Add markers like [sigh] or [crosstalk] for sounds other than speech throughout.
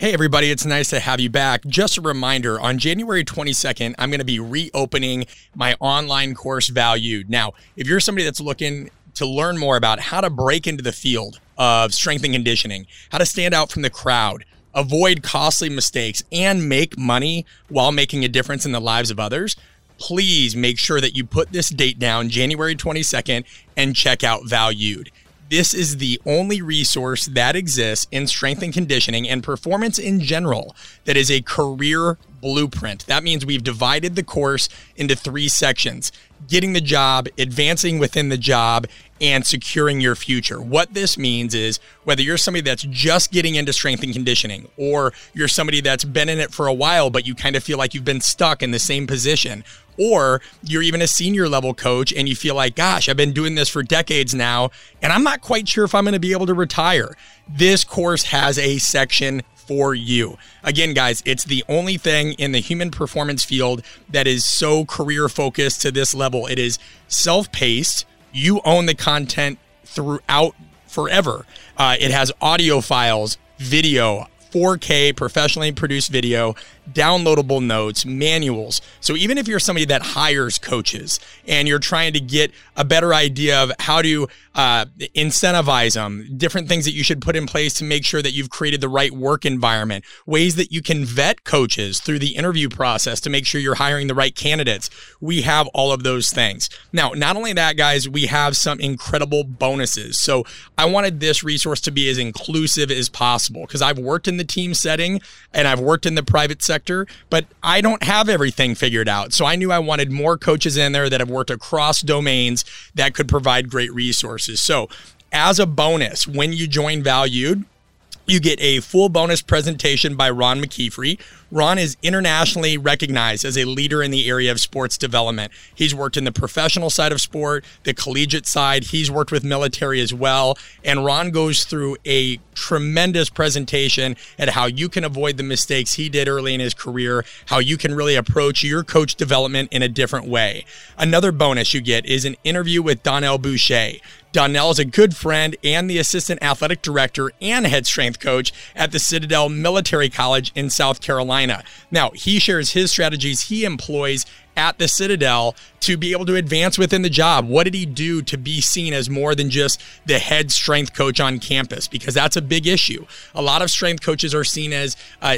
Hey, everybody, it's nice to have you back. Just a reminder on January 22nd, I'm going to be reopening my online course Valued. Now, if you're somebody that's looking to learn more about how to break into the field of strength and conditioning, how to stand out from the crowd, avoid costly mistakes, and make money while making a difference in the lives of others, please make sure that you put this date down, January 22nd, and check out Valued. This is the only resource that exists in strength and conditioning and performance in general that is a career blueprint. That means we've divided the course into three sections getting the job, advancing within the job, and securing your future. What this means is whether you're somebody that's just getting into strength and conditioning, or you're somebody that's been in it for a while, but you kind of feel like you've been stuck in the same position, or you're even a senior level coach and you feel like, gosh, I've been doing this for decades now, and I'm not quite sure if I'm going to be able to retire. This course has a section for you. Again, guys, it's the only thing in the human performance field that is so career focused to this level. It is self paced you own the content throughout forever. Uh, it has audio files, video, 4K professionally produced video, downloadable notes, manuals. So even if you're somebody that hires coaches and you're trying to get a better idea of how to uh, incentivize them, different things that you should put in place to make sure that you've created the right work environment, ways that you can vet coaches through the interview process to make sure you're hiring the right candidates. We have all of those things. Now, not only that, guys, we have some incredible bonuses. So I wanted this resource to be as inclusive as possible because I've worked in the team setting and I've worked in the private sector, but I don't have everything figured out. So I knew I wanted more coaches in there that have worked across domains that could provide great resources. So as a bonus, when you join Valued, you get a full bonus presentation by Ron McKeefery. Ron is internationally recognized as a leader in the area of sports development. He's worked in the professional side of sport, the collegiate side. He's worked with military as well. And Ron goes through a tremendous presentation at how you can avoid the mistakes he did early in his career, how you can really approach your coach development in a different way. Another bonus you get is an interview with Donnell Boucher. Donnell is a good friend and the assistant athletic director and head strength coach at the Citadel Military College in South Carolina. Now, he shares his strategies he employs at the Citadel to be able to advance within the job? What did he do to be seen as more than just the head strength coach on campus? Because that's a big issue. A lot of strength coaches are seen as uh,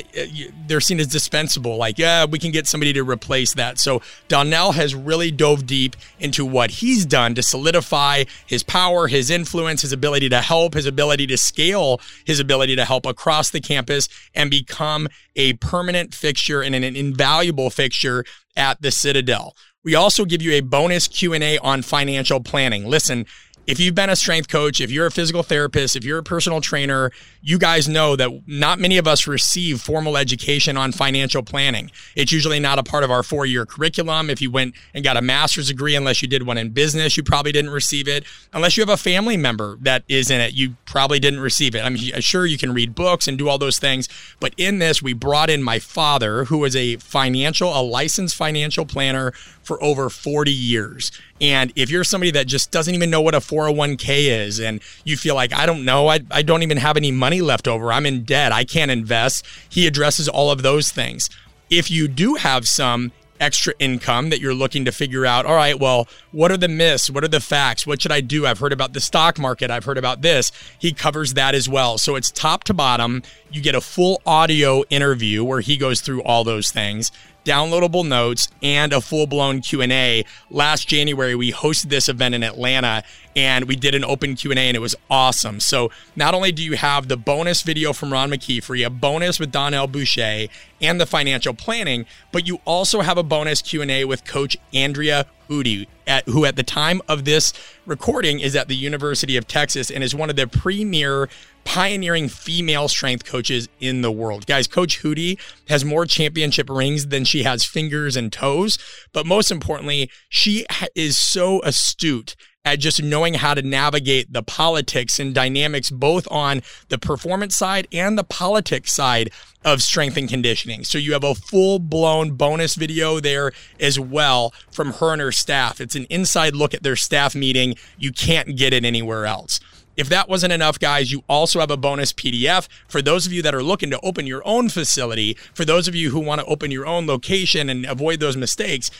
they're seen as dispensable. Like, yeah, we can get somebody to replace that. So Donnell has really dove deep into what he's done to solidify his power, his influence, his ability to help, his ability to scale, his ability to help across the campus and become a permanent fixture and an invaluable fixture at the Citadel. We also give you a bonus Q&A on financial planning. Listen, if you've been a strength coach, if you're a physical therapist, if you're a personal trainer, you guys know that not many of us receive formal education on financial planning. It's usually not a part of our four year curriculum. If you went and got a master's degree, unless you did one in business, you probably didn't receive it. Unless you have a family member that is in it, you probably didn't receive it. I'm sure you can read books and do all those things. But in this, we brought in my father, who was a financial, a licensed financial planner for over 40 years. And if you're somebody that just doesn't even know what a 401k is and you feel like, I don't know, I, I don't even have any money left over, I'm in debt, I can't invest, he addresses all of those things. If you do have some, extra income that you're looking to figure out, all right, well, what are the myths? What are the facts? What should I do? I've heard about the stock market. I've heard about this. He covers that as well. So it's top to bottom. You get a full audio interview where he goes through all those things downloadable notes, and a full-blown Q&A. Last January, we hosted this event in Atlanta and we did an open Q&A and it was awesome. So not only do you have the bonus video from Ron McKeefery, a bonus with Donnell Boucher and the financial planning, but you also have a bonus Q&A with coach Andrea Hudy, at, who at the time of this recording is at the University of Texas and is one of the premier pioneering female strength coaches in the world. Guys, Coach Hudy has more championship rings than she has fingers and toes, but most importantly, she is so astute at just knowing how to navigate the politics and dynamics, both on the performance side and the politics side of strength and conditioning. So you have a full blown bonus video there as well from her and her staff. It's an inside look at their staff meeting. You can't get it anywhere else. If that wasn't enough, guys, you also have a bonus PDF for those of you that are looking to open your own facility, for those of you who want to open your own location and avoid those mistakes.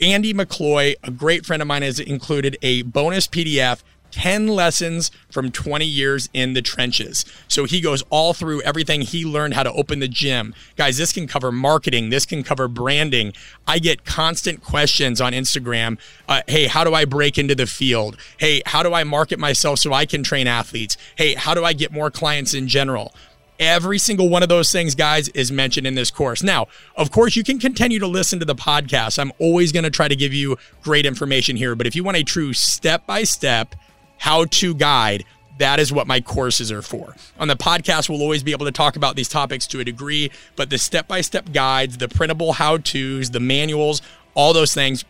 Andy McCloy, a great friend of mine, has included a bonus PDF 10 lessons from 20 years in the trenches. So he goes all through everything he learned how to open the gym. Guys, this can cover marketing, this can cover branding. I get constant questions on Instagram. Uh, hey, how do I break into the field? Hey, how do I market myself so I can train athletes? Hey, how do I get more clients in general? Every single one of those things, guys, is mentioned in this course. Now, of course, you can continue to listen to the podcast. I'm always going to try to give you great information here. But if you want a true step by step, how to guide, that is what my courses are for. On the podcast, we'll always be able to talk about these topics to a degree, but the step by step guides, the printable how to's, the manuals, all those things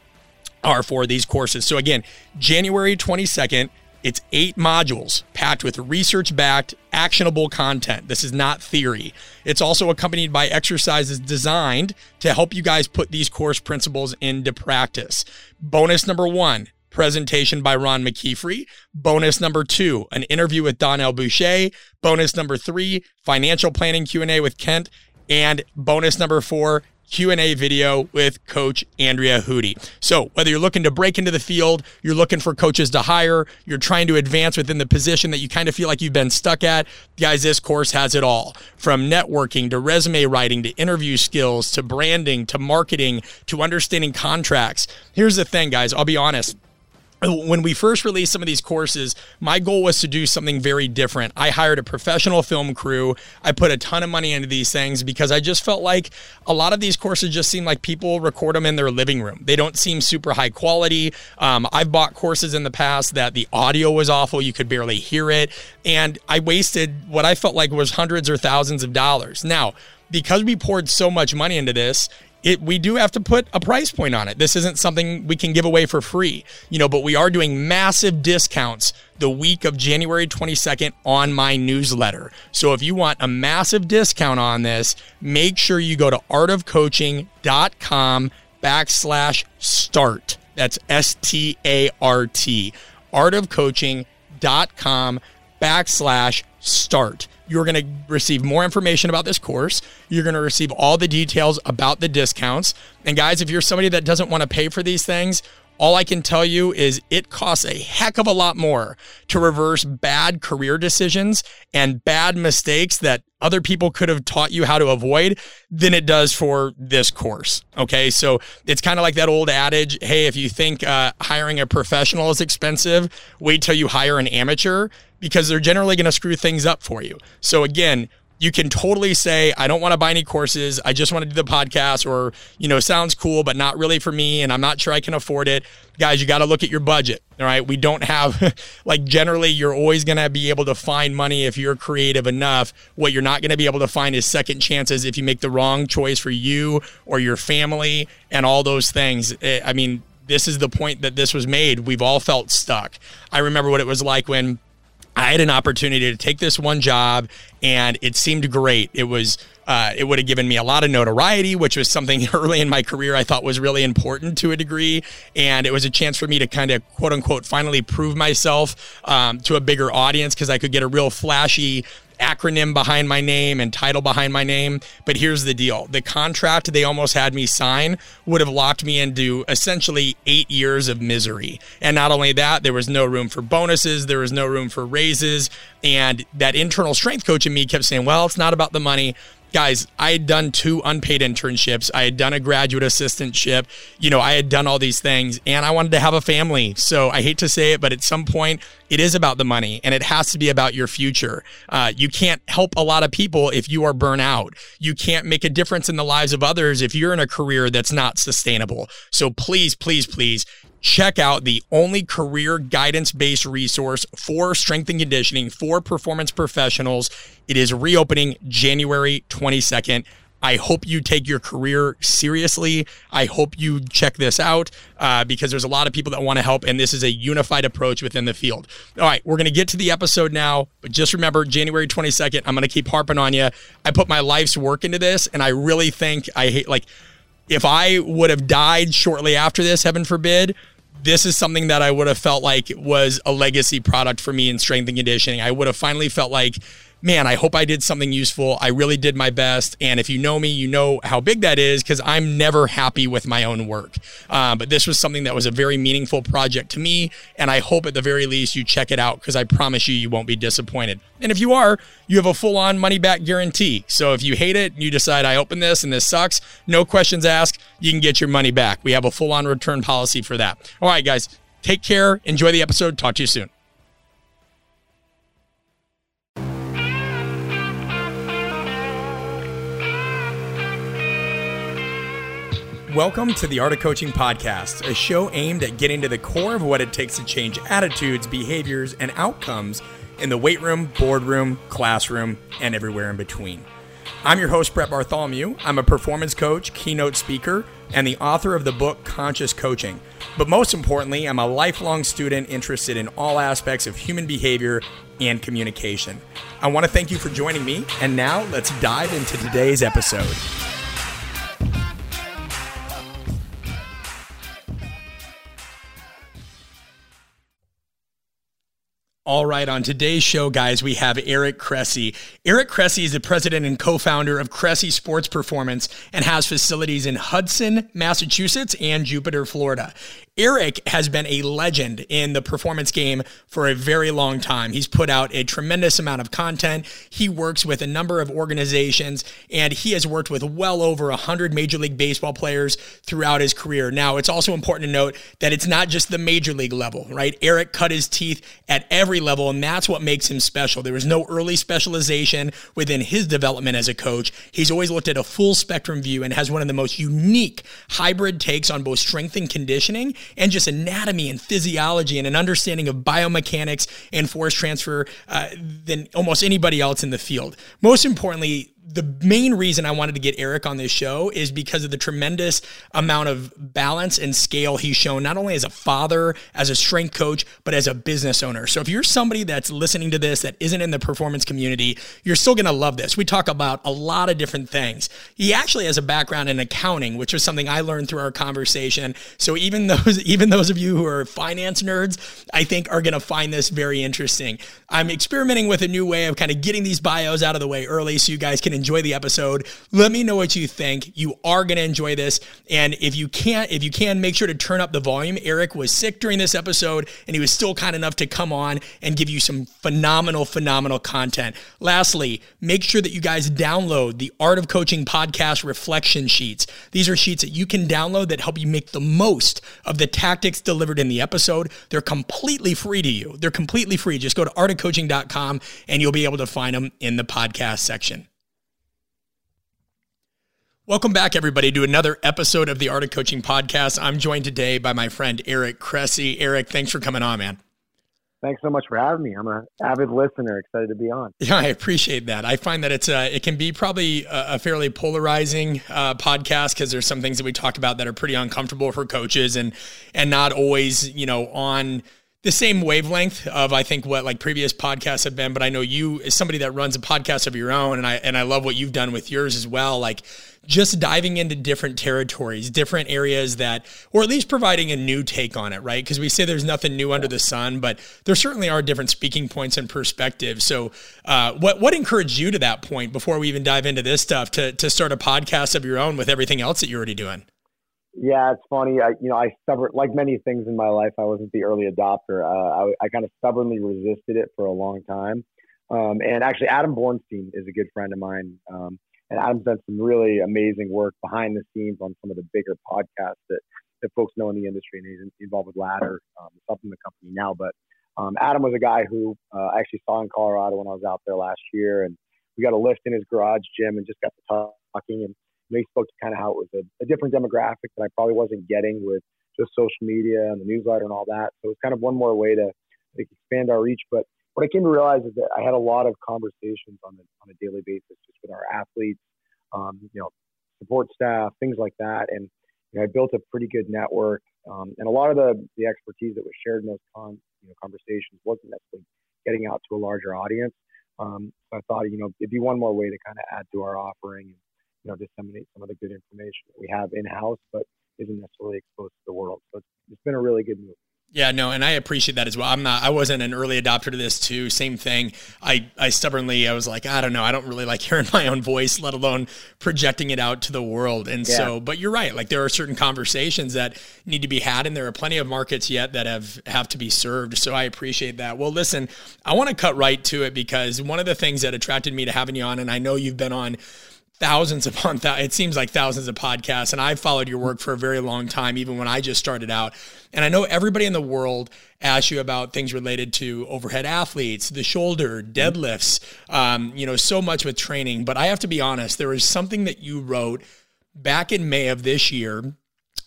are for these courses. So, again, January 22nd, it's eight modules packed with research backed, actionable content. This is not theory. It's also accompanied by exercises designed to help you guys put these course principles into practice. Bonus number one presentation by Ron McKeefery. Bonus number two, an interview with Donnell Boucher. Bonus number three, financial planning Q&A with Kent. And bonus number four, Q&A video with coach Andrea Hudy. So, whether you're looking to break into the field, you're looking for coaches to hire, you're trying to advance within the position that you kind of feel like you've been stuck at, guys, this course has it all. From networking to resume writing to interview skills to branding to marketing to understanding contracts. Here's the thing, guys, I'll be honest when we first released some of these courses, my goal was to do something very different. I hired a professional film crew. I put a ton of money into these things because I just felt like a lot of these courses just seem like people record them in their living room. They don't seem super high quality. Um, I've bought courses in the past that the audio was awful. You could barely hear it. And I wasted what I felt like was hundreds or thousands of dollars. Now, because we poured so much money into this, it we do have to put a price point on it. This isn't something we can give away for free, you know, but we are doing massive discounts the week of January 22nd on my newsletter. So if you want a massive discount on this, make sure you go to artofcoaching.com backslash start. That's S T A R T. Artofcoaching.com backslash start. You're going to receive more information about this course. You're going to receive all the details about the discounts. And guys, if you're somebody that doesn't want to pay for these things, all I can tell you is it costs a heck of a lot more to reverse bad career decisions and bad mistakes that other people could have taught you how to avoid than it does for this course. Okay. So it's kind of like that old adage hey, if you think uh, hiring a professional is expensive, wait till you hire an amateur because they're generally going to screw things up for you. So again, you can totally say, I don't want to buy any courses. I just want to do the podcast or, you know, sounds cool, but not really for me. And I'm not sure I can afford it. Guys, you got to look at your budget. All right. We don't have, [laughs] like, generally, you're always going to be able to find money if you're creative enough. What you're not going to be able to find is second chances if you make the wrong choice for you or your family and all those things. Eh, I mean, this is the point that this was made. We've all felt stuck. I remember what it was like when I had an opportunity to take this one job and it seemed great. It was uh, it would have given me a lot of notoriety, which was something [laughs] early in my career I thought was really important to a degree. And it was a chance for me to kind of quote unquote finally prove myself um, to a bigger audience because I could get a real flashy acronym behind my name and title behind my name. But here's the deal the contract they almost had me sign would have locked me into essentially eight years of misery. And not only that, there was no room for bonuses, there was no room for raises. And that internal strength coach in me kept saying, well, it's not about the money guys, I had done two unpaid internships. I had done a graduate assistantship. You know, I had done all these things and I wanted to have a family. So I hate to say it, but at some point, it is about the money and it has to be about your future. Uh, you can't help a lot of people if you are burnt out. You can't make a difference in the lives of others if you're in a career that's not sustainable. So please, please, please check out the only career guidance based resource for strength and conditioning for performance professionals. It is reopening January 22nd. I hope you take your career seriously. I hope you check this out uh, because there's a lot of people that want to help, and this is a unified approach within the field. All right, we're going to get to the episode now, but just remember January 22nd, I'm going to keep harping on you. I put my life's work into this, and I really think I hate, like, if I would have died shortly after this, heaven forbid, this is something that I would have felt like was a legacy product for me in strength and conditioning. I would have finally felt like man, I hope I did something useful. I really did my best. And if you know me, you know how big that is because I'm never happy with my own work. Uh, but this was something that was a very meaningful project to me. And I hope at the very least you check it out because I promise you, you won't be disappointed. And if you are, you have a full on money back guarantee. So if you hate it, and you decide I open this and this sucks, no questions asked, you can get your money back. We have a full on return policy for that. All right, guys, take care. Enjoy the episode. Talk to you soon. Welcome to the Art of Coaching Podcast, a show aimed at getting to the core of what it takes to change attitudes, behaviors, and outcomes in the weight room, boardroom, classroom, and everywhere in between. I'm your host, Brett Bartholomew. I'm a performance coach, keynote speaker, and the author of the book Conscious Coaching. But most importantly, I'm a lifelong student interested in all aspects of human behavior and communication. I want to thank you for joining me, and now let's dive into today's episode. All right, on today's show, guys, we have Eric Cressey. Eric Cressey is the president and co founder of Cressey Sports Performance and has facilities in Hudson, Massachusetts, and Jupiter, Florida. Eric has been a legend in the performance game for a very long time. He's put out a tremendous amount of content. He works with a number of organizations and he has worked with well over 100 Major League Baseball players throughout his career. Now, it's also important to note that it's not just the Major League level, right? Eric cut his teeth at every level, and that's what makes him special. There was no early specialization within his development as a coach. He's always looked at a full spectrum view and has one of the most unique hybrid takes on both strength and conditioning and just anatomy and physiology and an understanding of biomechanics and force transfer uh, than almost anybody else in the field. Most importantly, the main reason I wanted to get Eric on this show is because of the tremendous amount of balance and scale he's shown, not only as a father, as a strength coach, but as a business owner. So if you're somebody that's listening to this that isn't in the performance community, you're still going to love this. We talk about a lot of different things. He actually has a background in accounting, which was something I learned through our conversation. So even those, [laughs] even those of you who are finance nerds, I think are going to find this very interesting. I'm experimenting with a new way of kind of getting these bios out of the way early so you guys can enjoy the episode. Let me know what you think. You are going to enjoy this. And if you can't, if you can, make sure to turn up the volume. Eric was sick during this episode and he was still kind enough to come on and give you some phenomenal, phenomenal content. Lastly, make sure that you guys download the Art of Coaching podcast reflection sheets. These are sheets that you can download that help you make the most of the tactics delivered in the episode. They're completely free to you. They're completely free. Just go to artofcoaching.com and you'll be able to find them in the podcast section. Welcome back, everybody, to another episode of the Art of Coaching podcast. I'm joined today by my friend Eric Cressey. Eric, thanks for coming on, man. Thanks so much for having me. I'm an avid listener, excited to be on. Yeah, I appreciate that. I find that it's a, it can be probably a, a fairly polarizing uh, podcast because there's some things that we talk about that are pretty uncomfortable for coaches and and not always you know on the same wavelength of I think what like previous podcasts have been, but I know you as somebody that runs a podcast of your own and I and I love what you've done with yours as well. Like just diving into different territories, different areas that or at least providing a new take on it, right? Because we say there's nothing new under the sun, but there certainly are different speaking points and perspectives. So uh, what what encouraged you to that point before we even dive into this stuff to to start a podcast of your own with everything else that you're already doing? Yeah, it's funny. I, you know, I stubborn like many things in my life. I wasn't the early adopter. Uh, I, I kind of stubbornly resisted it for a long time. Um, and actually, Adam Bornstein is a good friend of mine. Um, and Adam's done some really amazing work behind the scenes on some of the bigger podcasts that, that folks know in the industry. And he's involved with Ladder, um, the company now. But um, Adam was a guy who uh, I actually saw in Colorado when I was out there last year, and we got a lift in his garage gym and just got to talking and he spoke to kind of how it was a, a, different demographic that I probably wasn't getting with just social media and the newsletter and all that. So it was kind of one more way to like, expand our reach. But what I came to realize is that I had a lot of conversations on a, on a daily basis just with our athletes, um, you know, support staff, things like that. And you know, I built a pretty good network. Um, and a lot of the, the expertise that was shared in those con, you know, conversations wasn't necessarily getting out to a larger audience. Um, so I thought, you know, it'd be one more way to kind of add to our offering you know, disseminate some of the good information that we have in house. But isn't necessarily exposed to the world. So it's, it's been a really good move. Yeah, no, and I appreciate that as well. I'm not I wasn't an early adopter to this too. Same thing. I I stubbornly I was like, I don't know, I don't really like hearing [laughs] my own voice, let alone projecting it out to the world. And yeah. so, but you're right. Like there are certain conversations that need to be had and there are plenty of markets yet that have have to be served. So I appreciate that. Well, listen, I want to cut right to it because one of the things that attracted me to having you on and I know you've been on thousands upon th- it seems like thousands of podcasts and I've followed your work for a very long time even when I just started out. And I know everybody in the world asks you about things related to overhead athletes the shoulder deadlifts um, you know so much with training. But I have to be honest there was something that you wrote back in May of this year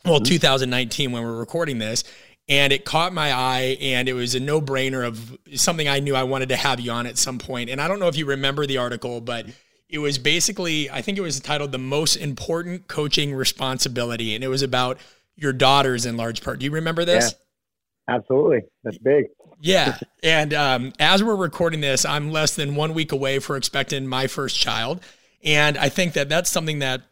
well mm-hmm. 2019 when we're recording this and it caught my eye and it was a no-brainer of something I knew I wanted to have you on at some point. And I don't know if you remember the article but it was basically, I think it was titled The Most Important Coaching Responsibility. And it was about your daughters in large part. Do you remember this? Yeah, absolutely. That's big. Yeah. and um, as we're recording this, I'm less than one week away for expecting my first child. And I think that that's something that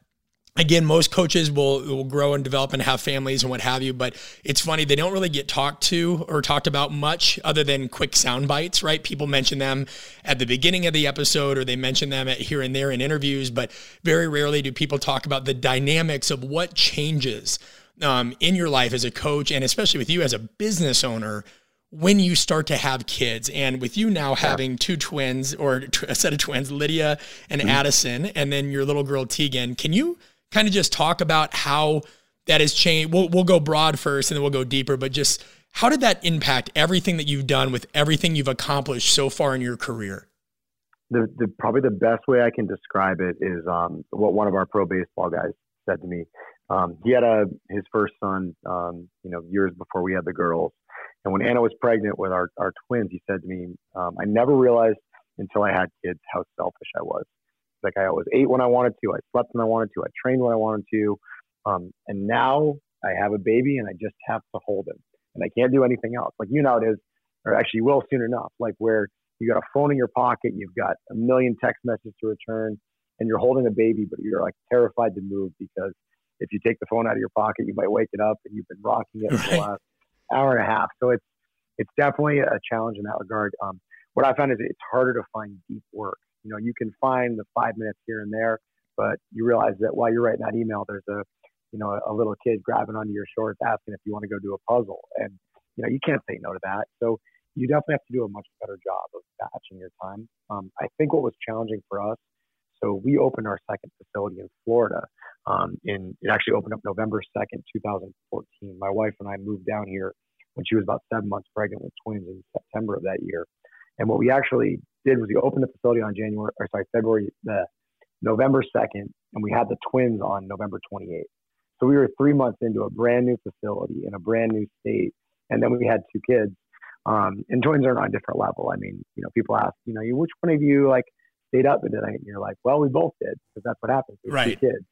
again, most coaches will will grow and develop and have families and what have you. But it's funny they don't really get talked to or talked about much other than quick sound bites, right? People mention them at the beginning of the episode or they mention them at here and there in interviews, but very rarely do people talk about the dynamics of what changes um, in your life as a coach and especially with you as a business owner when you start to have kids and with you now having two twins or a set of twins lydia and mm-hmm. addison and then your little girl tegan can you kind of just talk about how that has changed? We'll, we'll go broad first and then we'll go deeper, but just how did that impact everything that you've done with everything you've accomplished so far in your career? The, the probably the best way I can describe it is um, what one of our pro baseball guys said to me. Um, he had a his first son, um, you know, years before we had the girls. And when Anna was pregnant with our, our twins, he said to me, um, I never realized until I had kids how selfish I was. Like I always ate when I wanted to, I slept when I wanted to, I trained when I wanted to, um, and now I have a baby and I just have to hold him, and I can't do anything else. Like you know it is, or actually you will soon enough. Like where you got a phone in your pocket, you've got a million text messages to return, and you're holding a baby, but you're like terrified to move because if you take the phone out of your pocket, you might wake it up and you've been rocking it for the last hour and a half. So it's it's definitely a challenge in that regard. Um, what I found is it's harder to find deep work. You know, you can find the five minutes here and there, but you realize that while you're writing that email, there's a, you know, a little kid grabbing onto your shorts asking if you want to go do a puzzle, and you know, you can't say no to that. So you definitely have to do a much better job of batching your time. Um, I think what was challenging for us, so we opened our second facility in Florida. Um, in it actually opened up November second, 2014. My wife and I moved down here when she was about seven months pregnant with twins in September of that year. And what we actually did was we opened the facility on January, or sorry, February, the November 2nd, and we had the twins on November 28th. So we were three months into a brand new facility in a brand new state, and then we had two kids. Um, and twins are on a different level. I mean, you know, people ask, you know, which one of you like stayed up at night? And you're like, well, we both did because that's what happens. with right. Two kids.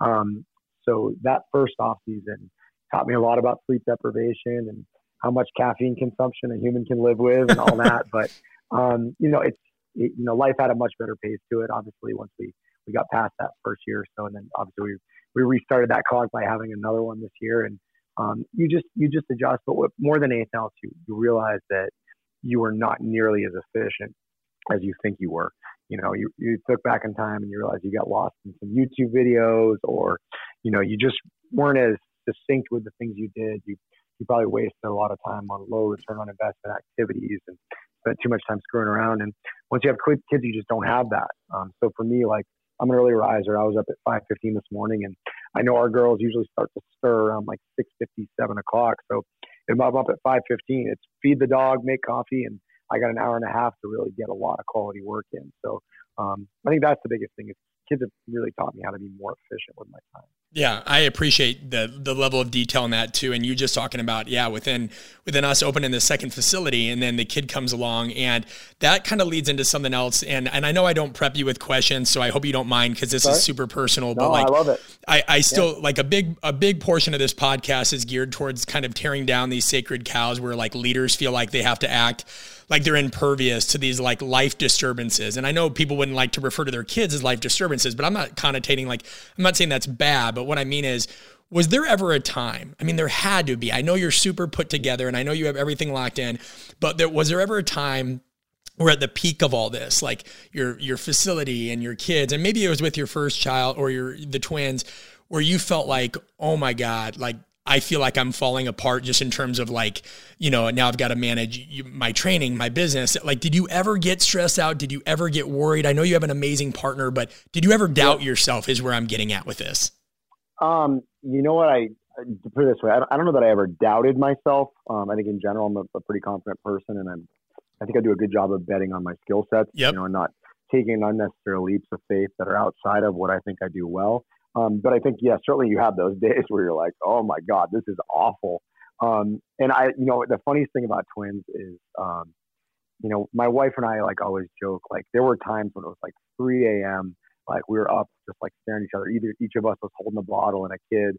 Um, so that first off season taught me a lot about sleep deprivation and how much caffeine consumption a human can live with and all that. [laughs] But um, you know, it's it, you know, life had a much better pace to it. Obviously, once we we got past that first year or so, and then obviously we we restarted that clock by having another one this year, and um, you just you just adjust. But what, more than anything else, you you realize that you are not nearly as efficient as you think you were. You know, you, you look back in time and you realize you got lost in some YouTube videos, or you know, you just weren't as distinct with the things you did. You you probably wasted a lot of time on low return on investment activities and spent too much time screwing around. And once you have kids, you just don't have that. Um, so for me, like I'm an early riser. I was up at 5:15 this morning, and I know our girls usually start to stir around like 6:50, 7 o'clock. So if I'm up at 5:15, it's feed the dog, make coffee, and I got an hour and a half to really get a lot of quality work in. So um, I think that's the biggest thing. Is kids have really taught me how to be more efficient with my time. Yeah, I appreciate the the level of detail in that too. And you just talking about yeah, within within us opening the second facility, and then the kid comes along, and that kind of leads into something else. And and I know I don't prep you with questions, so I hope you don't mind because this Sorry? is super personal. No, but like, I love it. I I still yeah. like a big a big portion of this podcast is geared towards kind of tearing down these sacred cows where like leaders feel like they have to act like they're impervious to these like life disturbances. And I know people wouldn't like to refer to their kids as life disturbances, but I'm not connotating like I'm not saying that's bad, but what I mean is was there ever a time? I mean, there had to be. I know you're super put together and I know you have everything locked in, but there was there ever a time we're at the peak of all this, like your your facility and your kids, and maybe it was with your first child or your the twins, where you felt like, oh my God, like I feel like I'm falling apart just in terms of like, you know, now I've got to manage my training, my business. Like, did you ever get stressed out? Did you ever get worried? I know you have an amazing partner, but did you ever doubt yourself? Is where I'm getting at with this. Um, you know what? I to put it this way, I don't, I don't know that I ever doubted myself. Um, I think in general, I'm a, a, pretty confident person, and I'm, I think I do a good job of betting on my skill sets. Yep. You know, and not taking unnecessary leaps of faith that are outside of what I think I do well. Um, but I think, yeah, certainly you have those [laughs] days where you're like, oh my God, this is awful. Um, and I, you know, the funniest thing about twins is, um, you know, my wife and I like always joke, like there were times when it was like 3 a.m., like we were up just like staring at each other. Either each of us was holding a bottle and a kid,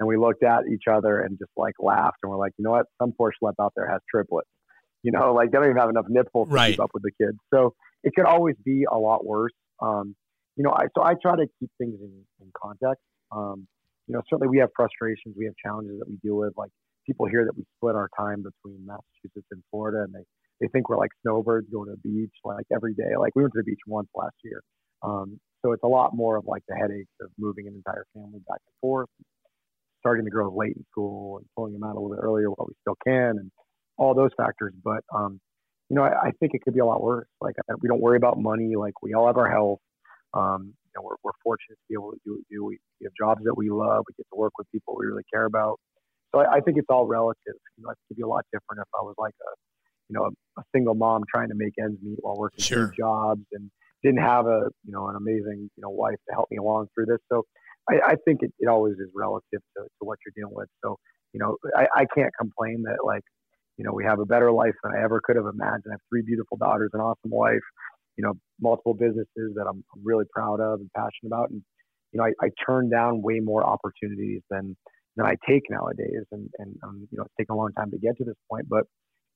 and we looked at each other and just like laughed. And we're like, you know what? Some poor schlep out there has triplets. [laughs] You know, like they don't even have enough nipples to right. keep up with the kids. So it could always be a lot worse. Um, you know, I so I try to keep things in, in context. Um, you know, certainly we have frustrations, we have challenges that we deal with. Like people hear that we split our time between Massachusetts and Florida, and they they think we're like snowbirds going to the beach like every day. Like we went to the beach once last year. Um, so it's a lot more of like the headaches of moving an entire family back and forth, starting the girls late in school and pulling them out a little bit earlier while we still can, and all those factors. But um, you know, I, I think it could be a lot worse. Like we don't worry about money. Like we all have our health. Um, you know, we're, we're fortunate to be able to do what we do. We, we have jobs that we love. We get to work with people we really care about. So I, I think it's all relative. You know, it could be a lot different if I was like a, you know, a, a single mom trying to make ends meet while working sure. two jobs and didn't have a, you know, an amazing, you know, wife to help me along through this. So I, I think it, it always is relative to, to what you're dealing with. So, you know, I, I can't complain that like, you know, we have a better life than I ever could have imagined. I have three beautiful daughters, an awesome wife, you know, multiple businesses that I'm, really proud of and passionate about. And, you know, I, I turn down way more opportunities than, than I take nowadays. And, and, um, you know, it's taken a long time to get to this point, but,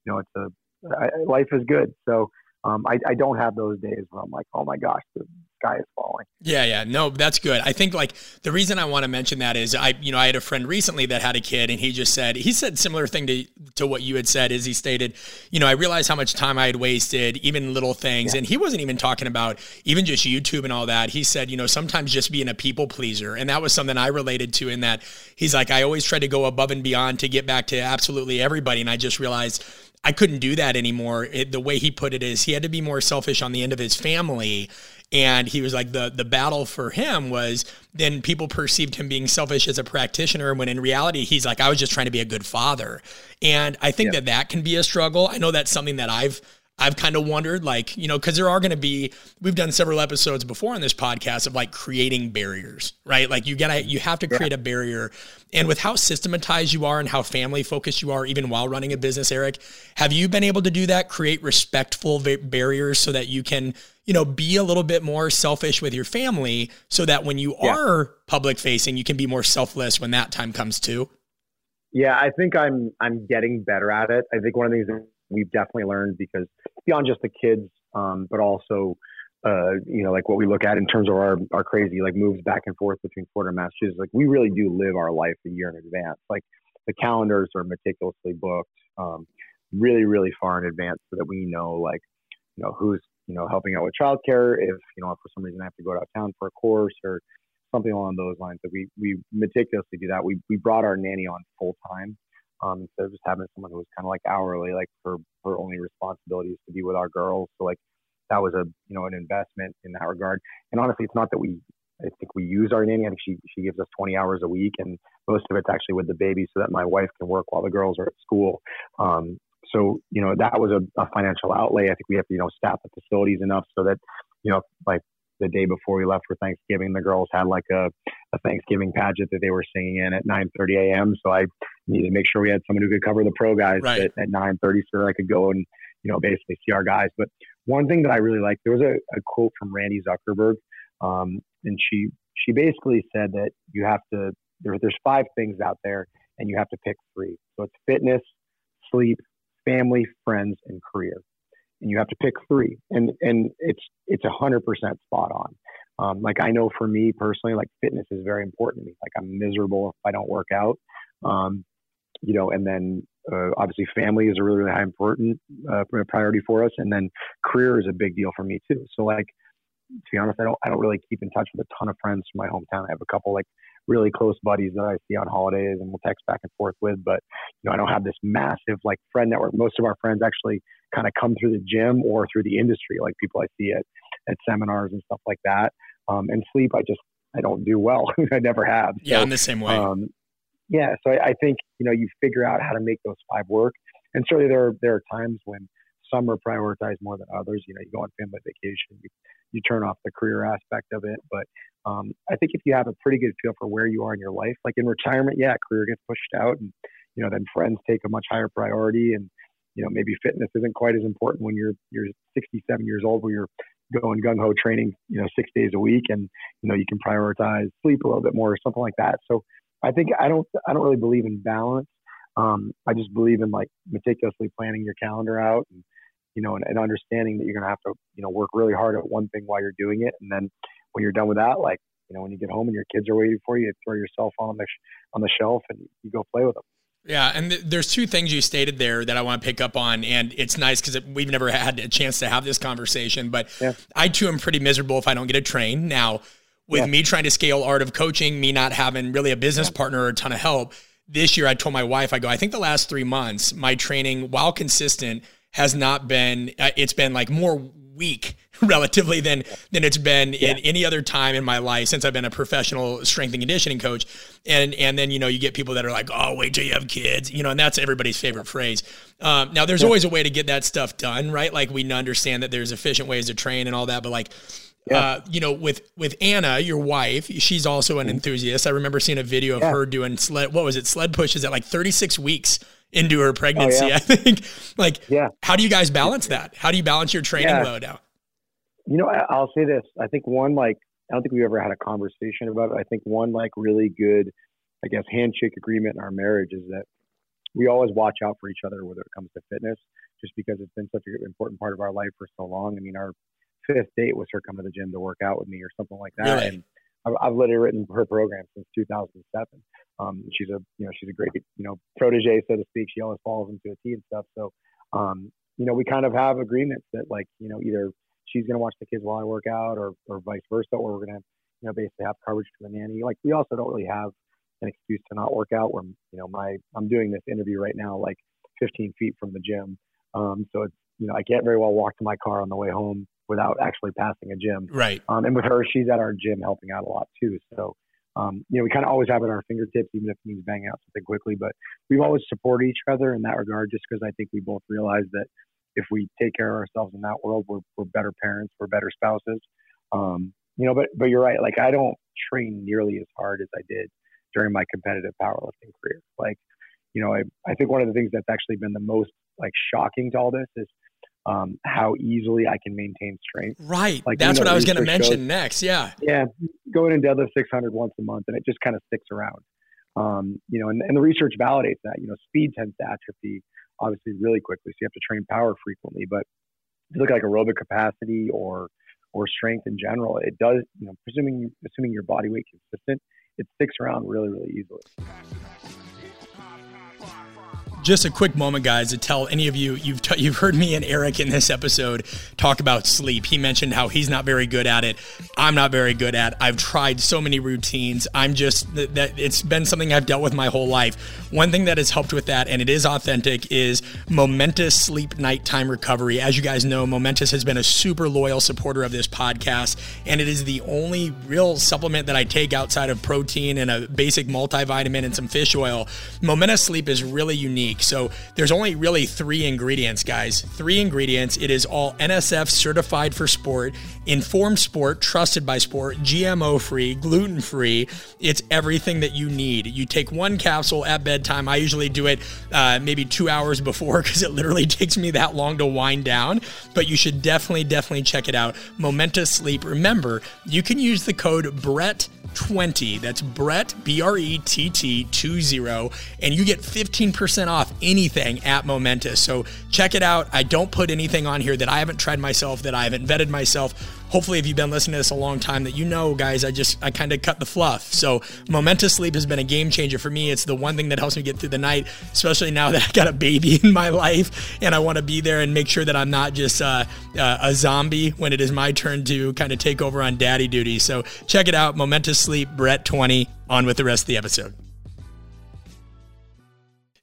you know, it's a, I, life is good. So, um, I, I don't have those days where I'm like, oh my gosh, the sky is falling. Yeah, yeah, no, that's good. I think like the reason I want to mention that is I, you know, I had a friend recently that had a kid, and he just said he said similar thing to to what you had said. Is he stated, you know, I realized how much time I had wasted, even little things, yeah. and he wasn't even talking about even just YouTube and all that. He said, you know, sometimes just being a people pleaser, and that was something I related to in that he's like, I always tried to go above and beyond to get back to absolutely everybody, and I just realized I couldn't do that anymore. It, the way he put it is he had to be more selfish on the end of his family. And he was like the the battle for him was then people perceived him being selfish as a practitioner when in reality he's like I was just trying to be a good father. And I think yeah. that that can be a struggle. I know that's something that I've I've kind of wondered, like, you know, because there are going to be, we've done several episodes before on this podcast of like creating barriers, right? Like you gotta, you have to create yeah. a barrier. And with how systematized you are and how family focused you are, even while running a business, Eric, have you been able to do that? Create respectful barriers so that you can, you know, be a little bit more selfish with your family so that when you yeah. are public facing, you can be more selfless when that time comes too? Yeah, I think I'm I'm getting better at it. I think one of the things that we've definitely learned because beyond just the kids, um, but also, uh, you know, like what we look at in terms of our, our crazy like moves back and forth between Florida and Massachusetts. Like we really do live our life a year in advance. Like the calendars are meticulously booked, um, really, really far in advance, so that we know like, you know, who's you know helping out with childcare. If you know, if for some reason I have to go out of town for a course or something along those lines. That we we meticulously do that. We we brought our nanny on full time um, instead of just having someone who was kind of like hourly, like her her only responsibility is to be with our girls. So like that was a you know an investment in that regard. And honestly, it's not that we I think we use our nanny. I think she she gives us 20 hours a week, and most of it's actually with the baby, so that my wife can work while the girls are at school. Um, so you know that was a, a financial outlay. I think we have to you know staff the facilities enough so that you know like the day before we left for Thanksgiving, the girls had like a, a Thanksgiving pageant that they were singing in at 9:30 a.m. So I needed to make sure we had someone who could cover the pro guys right. at, at 9:30, so that I could go and you know basically see our guys. But one thing that I really liked, there was a, a quote from Randy Zuckerberg, um, and she she basically said that you have to there, there's five things out there, and you have to pick three. So it's fitness, sleep, family, friends, and career and you have to pick three, and and it's it's a hundred percent spot on. Um, like I know for me personally, like fitness is very important to me. Like I'm miserable if I don't work out. Um, you know, and then uh, obviously family is a really, really high important uh, priority for us, and then career is a big deal for me too. So like, to be honest, I don't I don't really keep in touch with a ton of friends from my hometown. I have a couple like really close buddies that I see on holidays and we'll text back and forth with, but you know I don't have this massive like friend network. Most of our friends actually kind of come through the gym or through the industry, like people I see at at seminars and stuff like that. Um, and sleep, I just I don't do well. [laughs] I never have. Yeah, so, in the same way. Um, yeah, so I, I, think you know you figure out how to make those five work, and certainly there are, there are times when some are prioritized more than others. You know, you go on family vacation, you, you turn off the career aspect of it, but um, I think if you have a pretty good feel for where you are in your life, like in retirement, yeah, career gets pushed out, and you know then friends take a much higher priority, and you know maybe fitness isn't quite as important when you're you're 67 years old, where you're going gung ho training, you know, six days a week, and you know you can prioritize sleep a little bit more or something like that. So I think I don't I don't really believe in balance. Um, I just believe in like meticulously planning your calendar out and you know and, and understanding that you're gonna have to you know work really hard at one thing while you're doing it, and then when you're done with that, like you know when you get home and your kids are waiting for you, you throw your cell phone on the sh- on the shelf and you go play with them. Yeah, and th- there's two things you stated there that I want to pick up on, and it's nice because we've never had a chance to have this conversation. But yeah. I too am pretty miserable if I don't get a train. Now, with yeah. me trying to scale art of coaching, me not having really a business yeah. partner or a ton of help, this year I told my wife, I go, I think the last three months, my training, while consistent, has not been. Uh, it's been like more weak [laughs] relatively than than it's been yeah. in any other time in my life since I've been a professional strength and conditioning coach. And and then you know you get people that are like, oh, wait till you have kids, you know, and that's everybody's favorite phrase. Um, now there's yeah. always a way to get that stuff done, right? Like we understand that there's efficient ways to train and all that, but like. Yeah. Uh, you know, with with Anna, your wife, she's also an mm-hmm. enthusiast. I remember seeing a video of her doing sled. What was it? Sled pushes at like 36 weeks into her pregnancy. Oh, yeah. [laughs] I think. Like, yeah. How do you guys balance that? How do you balance your training yeah. load out? You know, I, will say this. I think one like I don't think we ever had a conversation about it. I think one like really good, I guess, handshake agreement in our marriage is that we always watch out for each other whether it comes to fitness, just because it's been such an important part of our life for so long. I mean, our fifth date was her coming to the gym to work out with me or something like that. Really? And I've, I've literally written her program since 2007. Um, she's a you know she's a great you know protege so to speak. She always follows falls into a T and stuff. So um, you know we kind of have agreements that like you know either she's going to watch the kids while I work out or or vice versa, or we're going to you know basically have coverage for the nanny. Like we also don't really have an excuse to not work out. Where you know my I'm doing this interview right now like 15 feet from the gym, um, so it's you know I can't very well walk to my car on the way home without actually passing a gym. Right. Um, and with her, she's at our gym helping out a lot too. So um, you know, we kind of always have it at our fingertips, even if means banging out something quickly. But we've always supported each other in that regard, just because I think we both realize that if we take care of ourselves in that world, we're, we're better parents, we're better spouses. Um, you know, but but you're right. Like I don't train nearly as hard as I did during my competitive powerlifting career. Like, you know, I I think one of the things that's actually been the most like shocking to all this is um, how easily I can maintain strength. Right. Like that's what I was going to mention shows, next. Yeah. Yeah. Going in deadlift 600 once a month, and it just kind of sticks around. Um, you know, and, and the research validates that. You know, speed tends to atrophy obviously really quickly, so you have to train power frequently. But if you look at like aerobic capacity or or strength in general, it does. You know, presuming assuming your body weight consistent, it sticks around really really easily just a quick moment, guys, to tell any of you you've t- you've heard me and Eric in this episode talk about sleep. He mentioned how he's not very good at it. I'm not very good at. I've tried so many routines. I'm just that, that it's been something I've dealt with my whole life. One thing that has helped with that, and it is authentic, is Momentous Sleep Nighttime Recovery. As you guys know, Momentous has been a super loyal supporter of this podcast, and it is the only real supplement that I take outside of protein and a basic multivitamin and some fish oil. Momentous Sleep is really unique unique. So there's only really three ingredients, guys. Three ingredients. It is all NSF certified for sport, informed sport, trusted by sport, GMO free, gluten free. It's everything that you need. You take one capsule at bedtime. I usually do it uh, maybe two hours before [laughs] because it literally takes me that long to wind down. But you should definitely, definitely check it out. Momentous Sleep. Remember, you can use the code Brett 20. That's Brett, B R E T T 20. And you get 15% off anything at Momentous. So check it out. I don't put anything on here that I haven't tried myself, that I haven't vetted myself hopefully, if you've been listening to this a long time, that you know, guys, I just I kind of cut the fluff. So momentous sleep has been a game changer for me. It's the one thing that helps me get through the night, especially now that I got a baby [laughs] in my life and I want to be there and make sure that I'm not just uh, uh, a zombie when it is my turn to kind of take over on daddy duty. So check it out, momentous sleep, Brett twenty. On with the rest of the episode.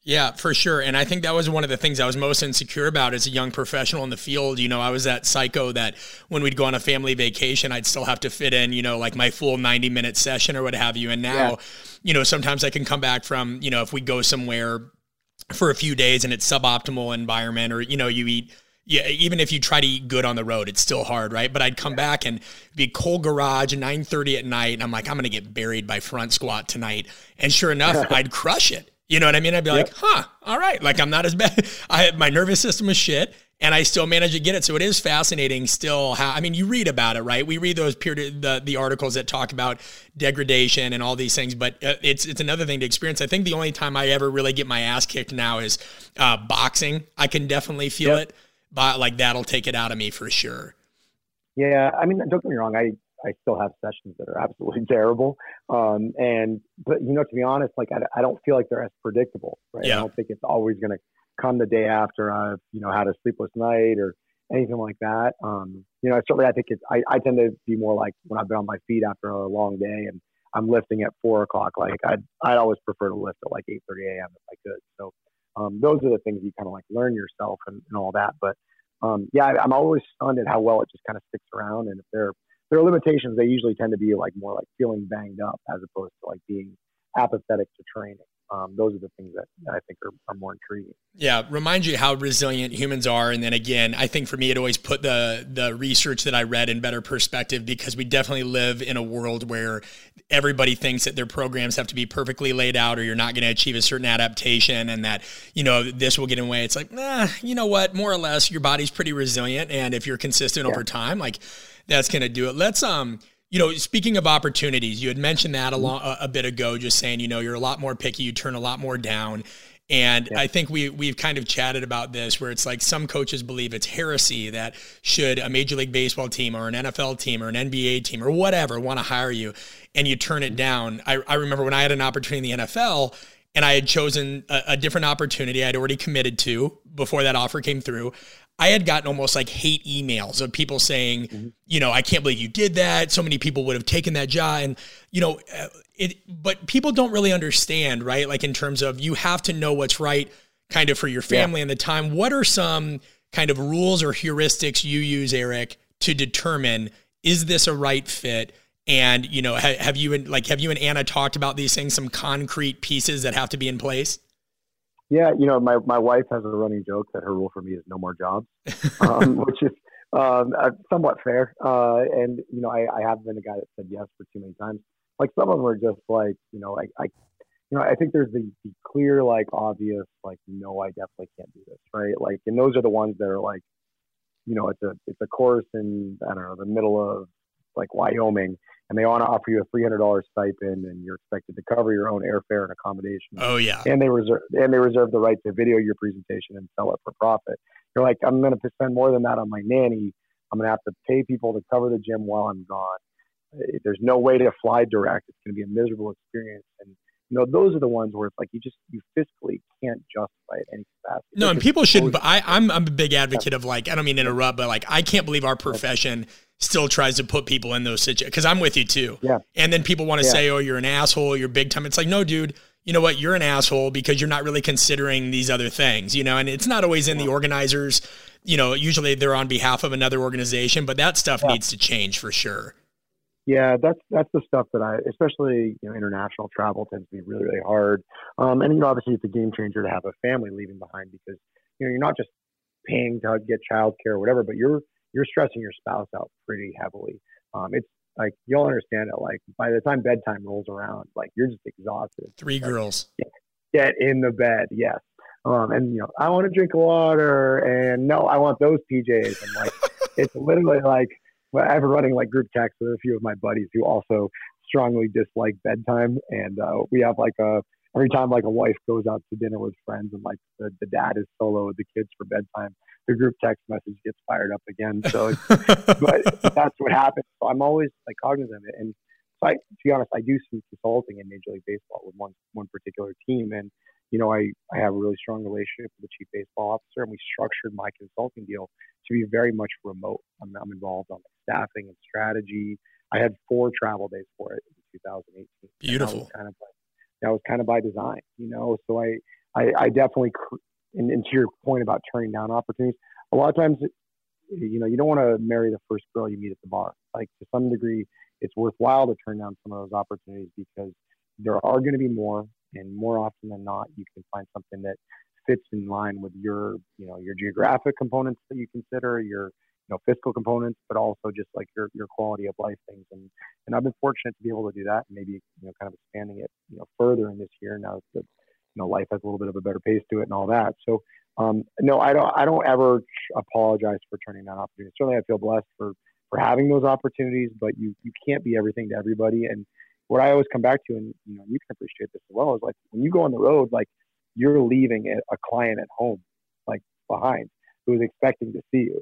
Yeah, for sure. And I think that was one of the things I was most insecure about as a young professional in the field. You know, I was that psycho that when we'd go on a family vacation, I'd still have to fit in, you know, like my full 90 minute session or what have you. And now, yeah. you know, sometimes I can come back from, you know, if we go somewhere for a few days and it's suboptimal environment or, you know, you eat yeah, even if you try to eat good on the road, it's still hard, right? But I'd come back and be cold garage, at nine thirty at night, and I'm like, I'm gonna get buried by front squat tonight. And sure enough, [laughs] I'd crush it. You know what I mean? I'd be yep. like, huh, all right. Like I'm not as [laughs] bad. I my nervous system is shit and I still manage to get it. So it is fascinating still how I mean you read about it, right? We read those peer the the articles that talk about degradation and all these things, but uh, it's it's another thing to experience. I think the only time I ever really get my ass kicked now is uh, boxing. I can definitely feel yep. it, but like that'll take it out of me for sure. Yeah, I mean, don't get me wrong. I I still have sessions that are absolutely [laughs] terrible. Um, and but you know, to be honest, like I, I don't feel like they're as predictable, right? Yeah. I don't think it's always going to come the day after I've you know had a sleepless night or anything like that. Um, you know, certainly I think it's I, I tend to be more like when I've been on my feet after a long day and I'm lifting at four o'clock. Like I'd I'd always prefer to lift at like eight thirty a.m. if I could. So um, those are the things you kind of like learn yourself and, and all that. But um, yeah, I, I'm always stunned at how well it just kind of sticks around. And if they're their limitations, they usually tend to be like more like feeling banged up as opposed to like being apathetic to training. Um, those are the things that, I think are, are, more intriguing. Yeah, remind you how resilient humans are, and then again, I think for me, it always put the the research that I read in better perspective because we definitely live in a world where everybody thinks that their programs have to be perfectly laid out, or you're not going to achieve a certain adaptation, and that you know this will get in the way. It's like, nah, you know what? More or less, your body's pretty resilient, and if you're consistent yeah. over time, like that's going to do it. Let's um you know, speaking of opportunities, you had mentioned that a, long, a, a bit ago, just saying, you know, you're a lot more picky, you turn a lot more down. And yeah. I think we we've kind of chatted about this where it's like some coaches believe it's heresy that should a major league baseball team or an NFL team or an NBA team or whatever want to hire you and you turn it down. I, I remember when I had an opportunity in the NFL and I had chosen a, a different opportunity I'd already committed to before that offer came through. I had gotten almost like hate emails of people saying, mm-hmm. you know, I can't believe you did that. So many people would have taken that job. And, you know, uh, it, but people don't really understand, right? Like in terms of you have to know what's right kind of for your family yeah. and the time. What are some kind of rules or heuristics you use, Eric, to determine is this a right fit? And, you know, have, have you and like, have you and Anna talked about these things, some concrete pieces that have to be in place? Yeah, you know, my, my wife has a running joke that her rule for me is no more jobs, [laughs] um, which is um, uh, somewhat fair. Uh, and you know, I, I have been a guy that said yes for too many times. Like some of them are just like, you know, I, I you know, I think there's the, the clear, like obvious, like no, I definitely can't do this, right? Like, and those are the ones that are like, you know, it's a it's a course in I don't know the middle of like Wyoming, and they want to offer you a three hundred dollars stipend, and you're expected to cover your own airfare and accommodation. Oh yeah, and they reserve and they reserve the right to video your presentation and sell it for profit. You're like, I'm going to spend more than that on my nanny. I'm going to have to pay people to cover the gym while I'm gone. Eh, there's no way to fly direct. It's going to be a miserable experience, and you know, those are the ones where it's like you just you fiscally can't justify it any capacity. No, and people shouldn't. I, I'm I'm a big advocate of like I don't mean to interrupt, but like I can't believe our profession still tries to put people in those situations because I'm with you too. Yeah. And then people want to yeah. say, "Oh, you're an asshole. You're big time." It's like, no, dude. You know what? You're an asshole because you're not really considering these other things. You know, and it's not always in the organizers. You know, usually they're on behalf of another organization, but that stuff yeah. needs to change for sure. Yeah, that's that's the stuff that I, especially you know, international travel tends to be really really hard. Um, and you know, obviously it's a game changer to have a family leaving behind because you know you're not just paying to get childcare or whatever, but you're you're stressing your spouse out pretty heavily. Um, it's like you'll understand it. Like by the time bedtime rolls around, like you're just exhausted. Three like, girls. Get, in the bed, yes. Um, and you know, I want to drink water, and no, I want those PJs. And like, [laughs] it's literally like I have a running like group text with a few of my buddies who also strongly dislike bedtime, and uh, we have like a every time like a wife goes out to dinner with friends and like the, the dad is solo with the kids for bedtime, the group text message gets fired up again. So, [laughs] but that's what happens. So I'm always like cognizant of it. And so I, to be honest, I do some consulting in Major League Baseball with one one particular team, and you know I I have a really strong relationship with the chief baseball officer, and we structured my consulting deal to be very much remote. I'm, I'm involved on staffing and strategy. I had four travel days for it in 2018. Beautiful. Kind of like, that was kind of by design, you know. So I, I, I definitely, and, and to your point about turning down opportunities, a lot of times, you know, you don't want to marry the first girl you meet at the bar. Like to some degree, it's worthwhile to turn down some of those opportunities because there are going to be more, and more often than not, you can find something that fits in line with your, you know, your geographic components that you consider, your you know fiscal components, but also just like your your quality of life things. And and I've been fortunate to be able to do that, and maybe you know kind of expanding it you know further in this year now that you know life has a little bit of a better pace to it and all that. So um, no, I don't I don't ever apologize for turning down opportunities. Certainly, I feel blessed for for having those opportunities, but you you can't be everything to everybody. And what I always come back to, and you know you can appreciate this as well, is like when you go on the road, like you're leaving a client at home, like behind, who's expecting to see you.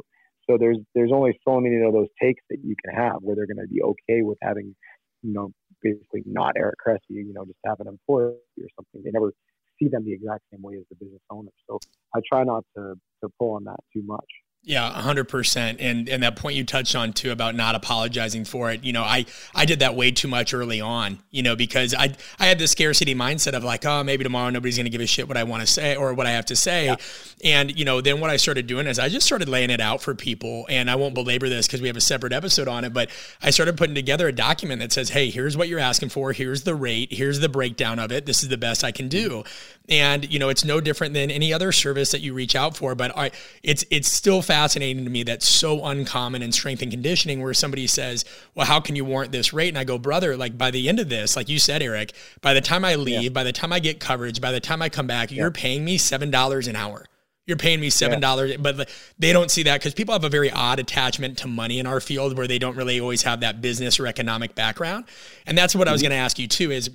So there's there's only so many of those takes that you can have where they're going to be okay with having, you know, basically not Eric Cressey, you know, just have an employee or something. They never see them the exact same way as the business owner. So I try not to to pull on that too much. Yeah, hundred percent. And and that point you touched on too about not apologizing for it. You know, I I did that way too much early on. You know, because I I had the scarcity mindset of like, oh, maybe tomorrow nobody's going to give a shit what I want to say or what I have to say. Yeah. And you know, then what I started doing is I just started laying it out for people. And I won't belabor this because we have a separate episode on it. But I started putting together a document that says, hey, here's what you're asking for. Here's the rate. Here's the breakdown of it. This is the best I can do. Mm-hmm. And you know, it's no different than any other service that you reach out for. But I, it's it's still fast fascinating to me that's so uncommon in strength and conditioning where somebody says, Well, how can you warrant this rate? And I go, Brother, like by the end of this, like you said, Eric, by the time I leave, yeah. by the time I get coverage, by the time I come back, yeah. you're paying me $7 an hour. You're paying me seven dollars, yeah. but they don't see that because people have a very odd attachment to money in our field where they don't really always have that business or economic background. And that's what mm-hmm. I was mm-hmm. going to ask you too: is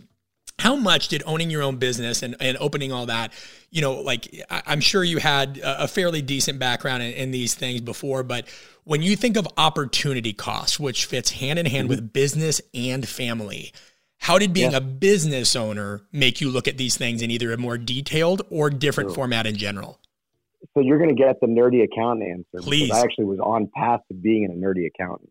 how much did owning your own business and, and opening all that you know like i'm sure you had a fairly decent background in, in these things before but when you think of opportunity costs which fits hand in hand mm-hmm. with business and family how did being yeah. a business owner make you look at these things in either a more detailed or different sure. format in general so you're going to get the nerdy accountant answer please i actually was on path to being a nerdy accountant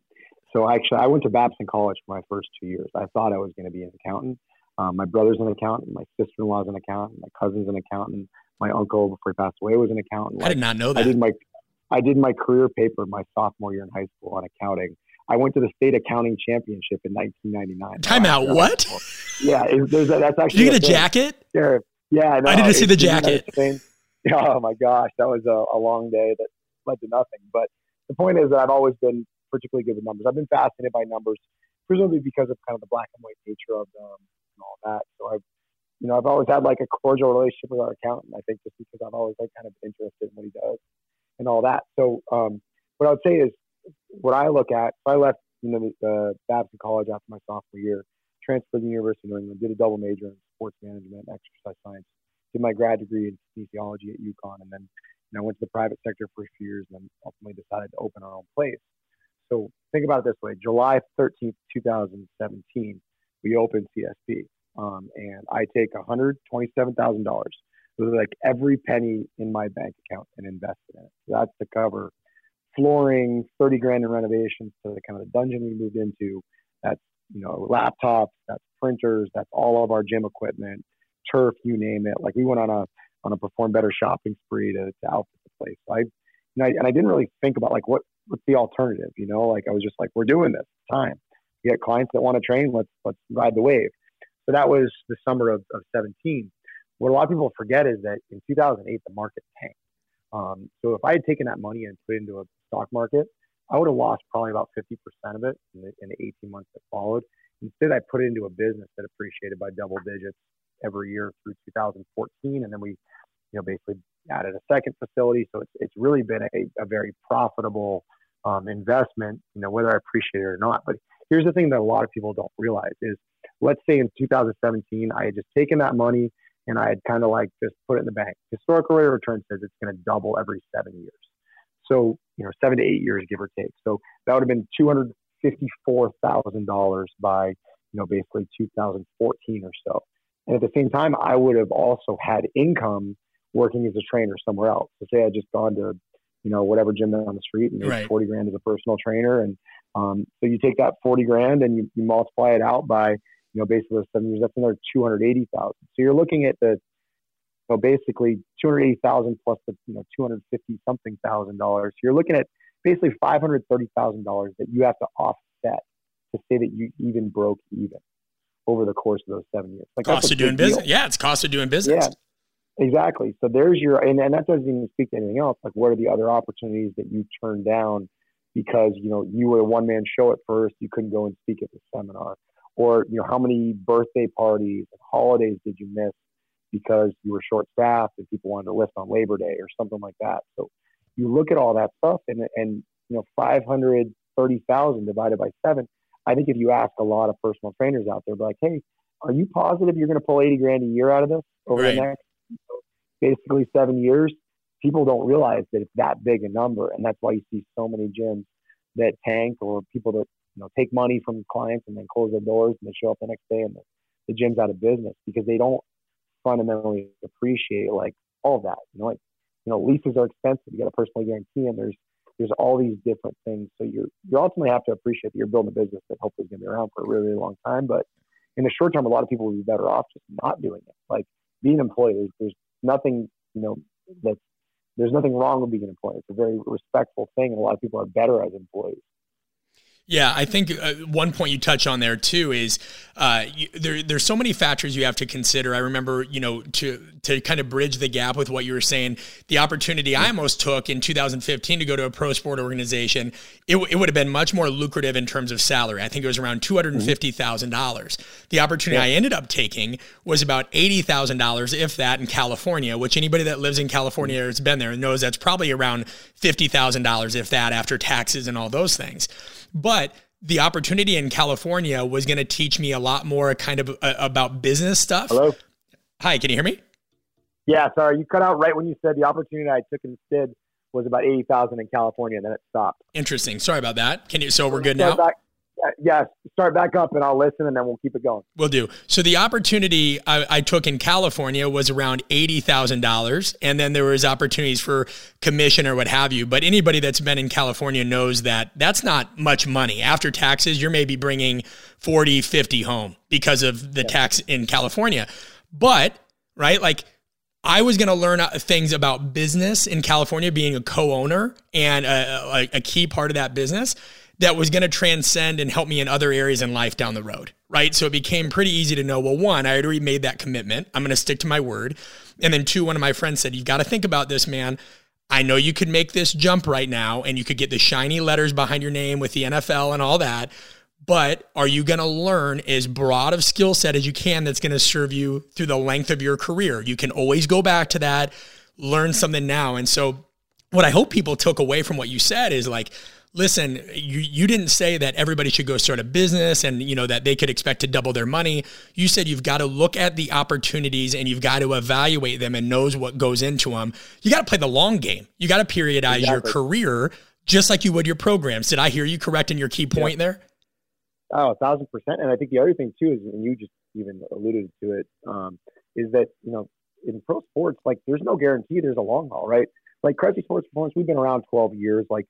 so actually i went to babson college for my first two years i thought i was going to be an accountant um, my brother's an accountant. My sister-in-law's an accountant. My cousin's an accountant. And my uncle, before he passed away, was an accountant. I did not know that. I did my, I did my career paper my sophomore year in high school on accounting. I went to the state accounting championship in 1999. Time out. What? Yeah, it, there's a, that's actually. Did you get a, jacket? Yeah, yeah. No, I didn't see the jacket. Oh my gosh, that was a, a long day that led to nothing. But the point is that I've always been particularly good with numbers. I've been fascinated by numbers, presumably because of kind of the black and white nature of them and all that. So I've, you know, I've always had like a cordial relationship with our accountant. I think just because I've always like kind of interested in what he does and all that. So um, what I would say is what I look at. So I left, you know, the Babson College after my sophomore year, transferred to the University of New England, did a double major in sports management, and exercise science, did my grad degree in kinesiology at UConn, and then you know, went to the private sector for a few years, and then ultimately decided to open our own place. So think about it this way: July 13th, 2017 we opened CSP. Um, and I take $127,000, like every penny in my bank account and invest in it. So that's to cover flooring, 30 grand in renovations to the kind of the dungeon we moved into. That's, you know, laptops, that's printers, that's all of our gym equipment, turf, you name it. Like we went on a, on a perform better shopping spree to, to outfit the place. So I, and I, and I didn't really think about like what, what's the alternative, you know, like I was just like, we're doing this time you got clients that want to train. Let's let's ride the wave. So that was the summer of, of 17. What a lot of people forget is that in 2008 the market tanked. Um, so if I had taken that money and put it into a stock market, I would have lost probably about 50% of it in the, in the 18 months that followed. Instead, I put it into a business that appreciated by double digits every year through 2014, and then we, you know, basically added a second facility. So it's it's really been a, a very profitable um, investment, you know, whether I appreciate it or not. But here's the thing that a lot of people don't realize is let's say in 2017 I had just taken that money and I had kind of like just put it in the bank. Historical rate of return says it's going to double every seven years. So, you know, seven to eight years, give or take. So that would have been $254,000 by, you know, basically 2014 or so. And at the same time, I would have also had income working as a trainer somewhere else. So say I just gone to, you know, whatever gym on the street and made right. 40 grand as a personal trainer. And um, so you take that 40 grand and you, you multiply it out by, you know, basically seven years, that's another 280,000. So you're looking at the, know, basically 280,000 plus the, you know, 250 something thousand dollars. You're looking at basically $530,000 that you have to offset to say that you even broke even over the course of those seven years. Like cost of doing business. Yeah. It's cost of doing business. Yeah, exactly. So there's your, and, and that doesn't even speak to anything else. Like what are the other opportunities that you turned down because, you know, you were a one man show at first. You couldn't go and speak at the seminar or, you know, how many birthday parties and holidays did you miss because you were short staffed and people wanted to lift on Labor Day or something like that. So you look at all that stuff and, and you know, 530,000 divided by seven. I think if you ask a lot of personal trainers out there, like, hey, are you positive you're going to pull 80 grand a year out of this over right. the next basically seven years? People don't realize that it's that big a number. And that's why you see so many gyms that tank or people that, you know, take money from clients and then close their doors and they show up the next day and the, the gym's out of business because they don't fundamentally appreciate like all that. You know, like you know, leases are expensive. You got a personal guarantee, and there's there's all these different things. So you you ultimately have to appreciate that you're building a business that hopefully is going to be around for a really, really long time. But in the short term, a lot of people would be better off just not doing it. Like being an employee, there's, there's nothing you know that's there's nothing wrong with being an employee. It's a very respectful thing, and a lot of people are better as employees. Yeah, I think uh, one point you touch on there too is uh, you, there. There's so many factors you have to consider. I remember, you know, to to kind of bridge the gap with what you were saying, the opportunity I almost took in 2015 to go to a pro sport organization, it, it would have been much more lucrative in terms of salary. I think it was around two hundred and fifty thousand dollars. The opportunity yeah. I ended up taking was about eighty thousand dollars, if that, in California. Which anybody that lives in California or has been there knows that's probably around fifty thousand dollars, if that, after taxes and all those things. But the opportunity in California was going to teach me a lot more kind of uh, about business stuff. Hello. Hi, can you hear me? Yeah, sorry, you cut out right when you said the opportunity I took instead was about eighty thousand in California, and then it stopped. Interesting. Sorry about that. Can you? So we're good now. Back, Uh, yeah, start back up and I'll listen and then we'll keep it going. We'll do. So the opportunity I, I took in California was around $80,000 and then there was opportunities for commission or what have you. But anybody that's been in California knows that that's not much money. After taxes, you're maybe bringing 40, 50 home because of the yeah. tax in California. But, right, like I was going to learn uh, things about business in California, being a co-owner and a, a, a key part of that business that was going to transcend and help me in other areas in life down the road, right? So it became pretty easy to know, well, one, I already made that commitment. I'm going to stick to my word. And then two, one of my friends said, you've got to think about this, man. I know you could make this jump right now and you could get the shiny letters behind your name with the NFL and all that. But are you going to learn as broad of skill set as you can that's going to serve you through the length of your career? You can always go back to that, learn something now. And so, what I hope people took away from what you said is like, listen, you, you didn't say that everybody should go start a business and you know that they could expect to double their money. You said you've got to look at the opportunities and you've got to evaluate them and knows what goes into them. You got to play the long game. You got to periodize exactly. your career just like you would your programs. Did I hear you correct in your key point yeah. there? Oh, a thousand percent. And I think the other thing too is, and you just even alluded to it, um, is that you know in pro sports, like there's no guarantee there's a long haul, right? Like Cressey Sports Performance, we've been around 12 years. Like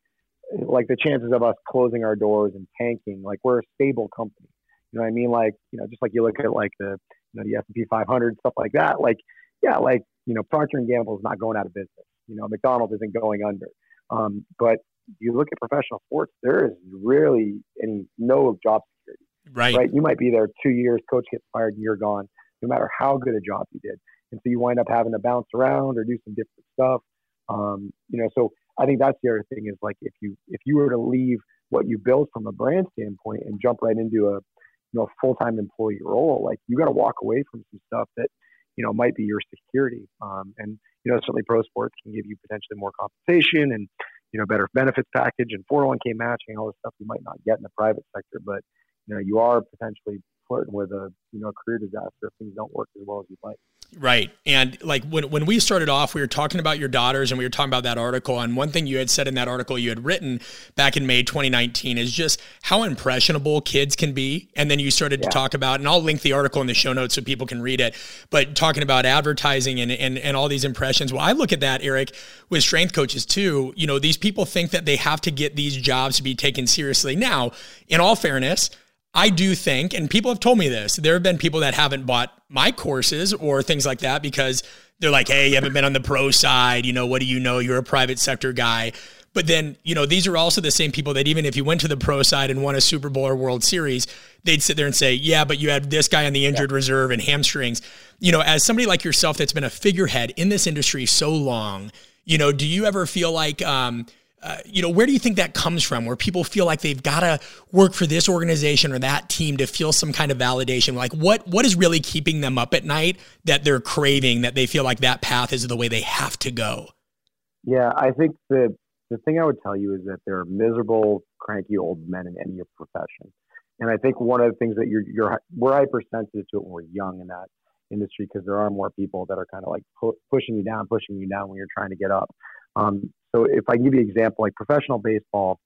like the chances of us closing our doors and tanking, like we're a stable company. You know what I mean? Like, you know, just like you look at like the, you know, the S&P 500, stuff like that. Like, yeah, like, you know, Procter and Gamble is not going out of business. You know, McDonald's isn't going under. Um, but you look at professional sports, there is really any no job security. Right. Right. You might be there two years, coach gets fired, and you're gone, no matter how good a job you did. And so you wind up having to bounce around or do some different stuff. Um, you know, so I think that's the other thing is like if you if you were to leave what you built from a brand standpoint and jump right into a you know full time employee role, like you got to walk away from some stuff that you know might be your security. Um, and you know certainly pro sports can give you potentially more compensation and you know better benefits package and 401k matching all this stuff you might not get in the private sector, but you know you are potentially flirting with a you know career disaster if things don't work as well as you'd like. Right. And like when, when we started off, we were talking about your daughters and we were talking about that article. And one thing you had said in that article you had written back in May 2019 is just how impressionable kids can be. And then you started yeah. to talk about, and I'll link the article in the show notes so people can read it, but talking about advertising and, and, and all these impressions. Well, I look at that, Eric, with strength coaches too. You know, these people think that they have to get these jobs to be taken seriously. Now, in all fairness, I do think, and people have told me this, there have been people that haven't bought my courses or things like that because they're like, hey, you haven't been on the pro side. You know, what do you know? You're a private sector guy. But then, you know, these are also the same people that even if you went to the pro side and won a Super Bowl or World Series, they'd sit there and say, yeah, but you had this guy on the injured yeah. reserve and hamstrings. You know, as somebody like yourself that's been a figurehead in this industry so long, you know, do you ever feel like, um, uh, you know, where do you think that comes from? Where people feel like they've got to work for this organization or that team to feel some kind of validation. Like, what what is really keeping them up at night that they're craving? That they feel like that path is the way they have to go. Yeah, I think the the thing I would tell you is that there are miserable, cranky old men in any profession, and I think one of the things that you're you're we're hypersensitive to it when we're young in that industry because there are more people that are kind of like pu- pushing you down, pushing you down when you're trying to get up. Um, so if I can give you an example, like professional baseball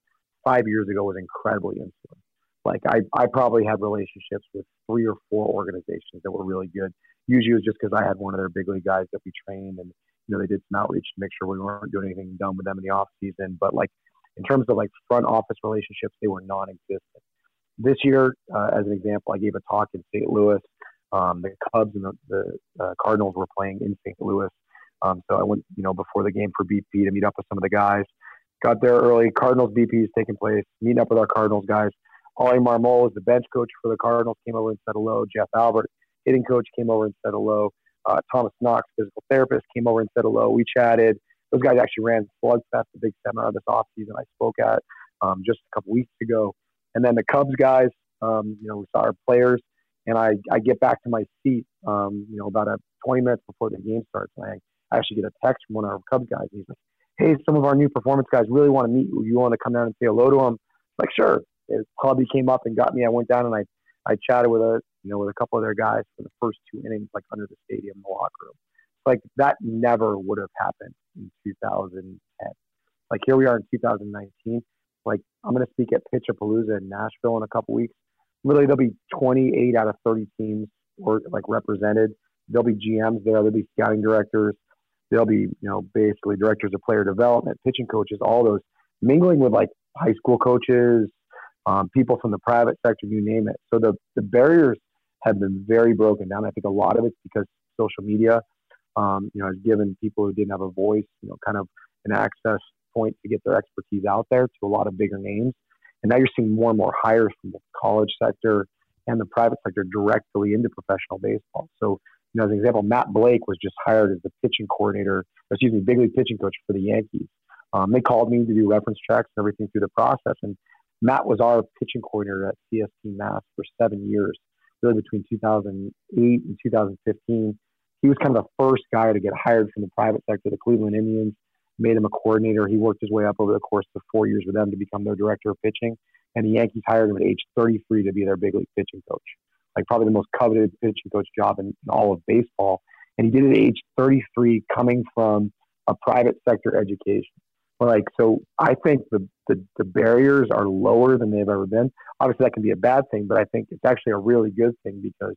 five years ago was incredibly insular. Like I, I probably had relationships with three or four organizations that were really good. Usually it was just because I had one of their big league guys that we trained and, you know, they did some outreach to make sure we weren't doing anything dumb with them in the off season. But like in terms of like front office relationships, they were non-existent. This year, uh, as an example, I gave a talk in St. Louis. Um, the Cubs and the, the uh, Cardinals were playing in St. Louis um, so I went, you know, before the game for BP to meet up with some of the guys. Got there early. Cardinals BP is taking place. Meeting up with our Cardinals guys. Oli Marmol is the bench coach for the Cardinals. Came over and said hello. Jeff Albert, hitting coach, came over and said hello. Uh, Thomas Knox, physical therapist, came over and said hello. We chatted. Those guys actually ran Slugfest, the big seminar this offseason I spoke at um, just a couple weeks ago. And then the Cubs guys, um, you know, we saw our players, and I, I get back to my seat, um, you know, about a 20 minutes before the game starts. And I I actually get a text from one of our Cubs guys. He's like, "Hey, some of our new performance guys really want to meet you. You want to come down and say hello to them?" like, sure. His hubby came up and got me. I went down and I I chatted with a you know with a couple of their guys for the first two innings, like under the stadium in the locker room. Like that never would have happened in 2010. Like here we are in 2019. Like I'm going to speak at Pitchapalooza in Nashville in a couple weeks. Literally, there'll be 28 out of 30 teams or like represented. There'll be GMs there. There'll be scouting directors they'll be, you know, basically directors of player development, pitching coaches, all those mingling with like high school coaches, um, people from the private sector, you name it. So the, the barriers have been very broken down. I think a lot of it's because social media, um, you know, has given people who didn't have a voice, you know, kind of an access point to get their expertise out there to a lot of bigger names. And now you're seeing more and more hires from the college sector and the private sector directly into professional baseball. So you know, as an example, Matt Blake was just hired as the pitching coordinator, excuse me, big league pitching coach for the Yankees. Um, they called me to do reference checks and everything through the process. And Matt was our pitching coordinator at CSP Mass for seven years, really between 2008 and 2015. He was kind of the first guy to get hired from the private sector. The Cleveland Indians made him a coordinator. He worked his way up over the course of four years with them to become their director of pitching. And the Yankees hired him at age 33 to be their big league pitching coach like probably the most coveted pitching coach job in, in all of baseball. And he did it at age 33, coming from a private sector education. Like, so I think the, the, the barriers are lower than they've ever been. Obviously, that can be a bad thing, but I think it's actually a really good thing because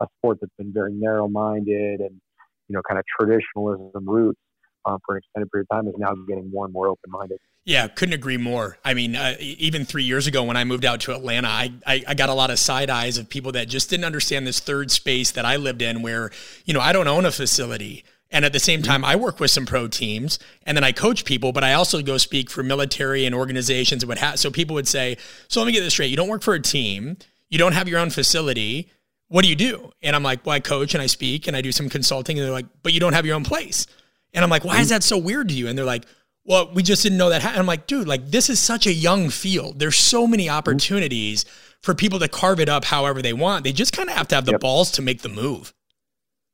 a sport that's been very narrow minded and, you know, kind of traditionalism roots um, for an extended period of time is now getting more and more open minded. Yeah, couldn't agree more. I mean, uh, even three years ago when I moved out to Atlanta, I, I, I got a lot of side eyes of people that just didn't understand this third space that I lived in where, you know, I don't own a facility. And at the same time, I work with some pro teams and then I coach people, but I also go speak for military and organizations and what ha- so people would say, so let me get this straight. You don't work for a team. You don't have your own facility. What do you do? And I'm like, well, I coach and I speak and I do some consulting. And they're like, but you don't have your own place. And I'm like, why is that so weird to you? And they're like, well, we just didn't know that. I'm like, dude, like this is such a young field. There's so many opportunities for people to carve it up however they want. They just kind of have to have the yep. balls to make the move.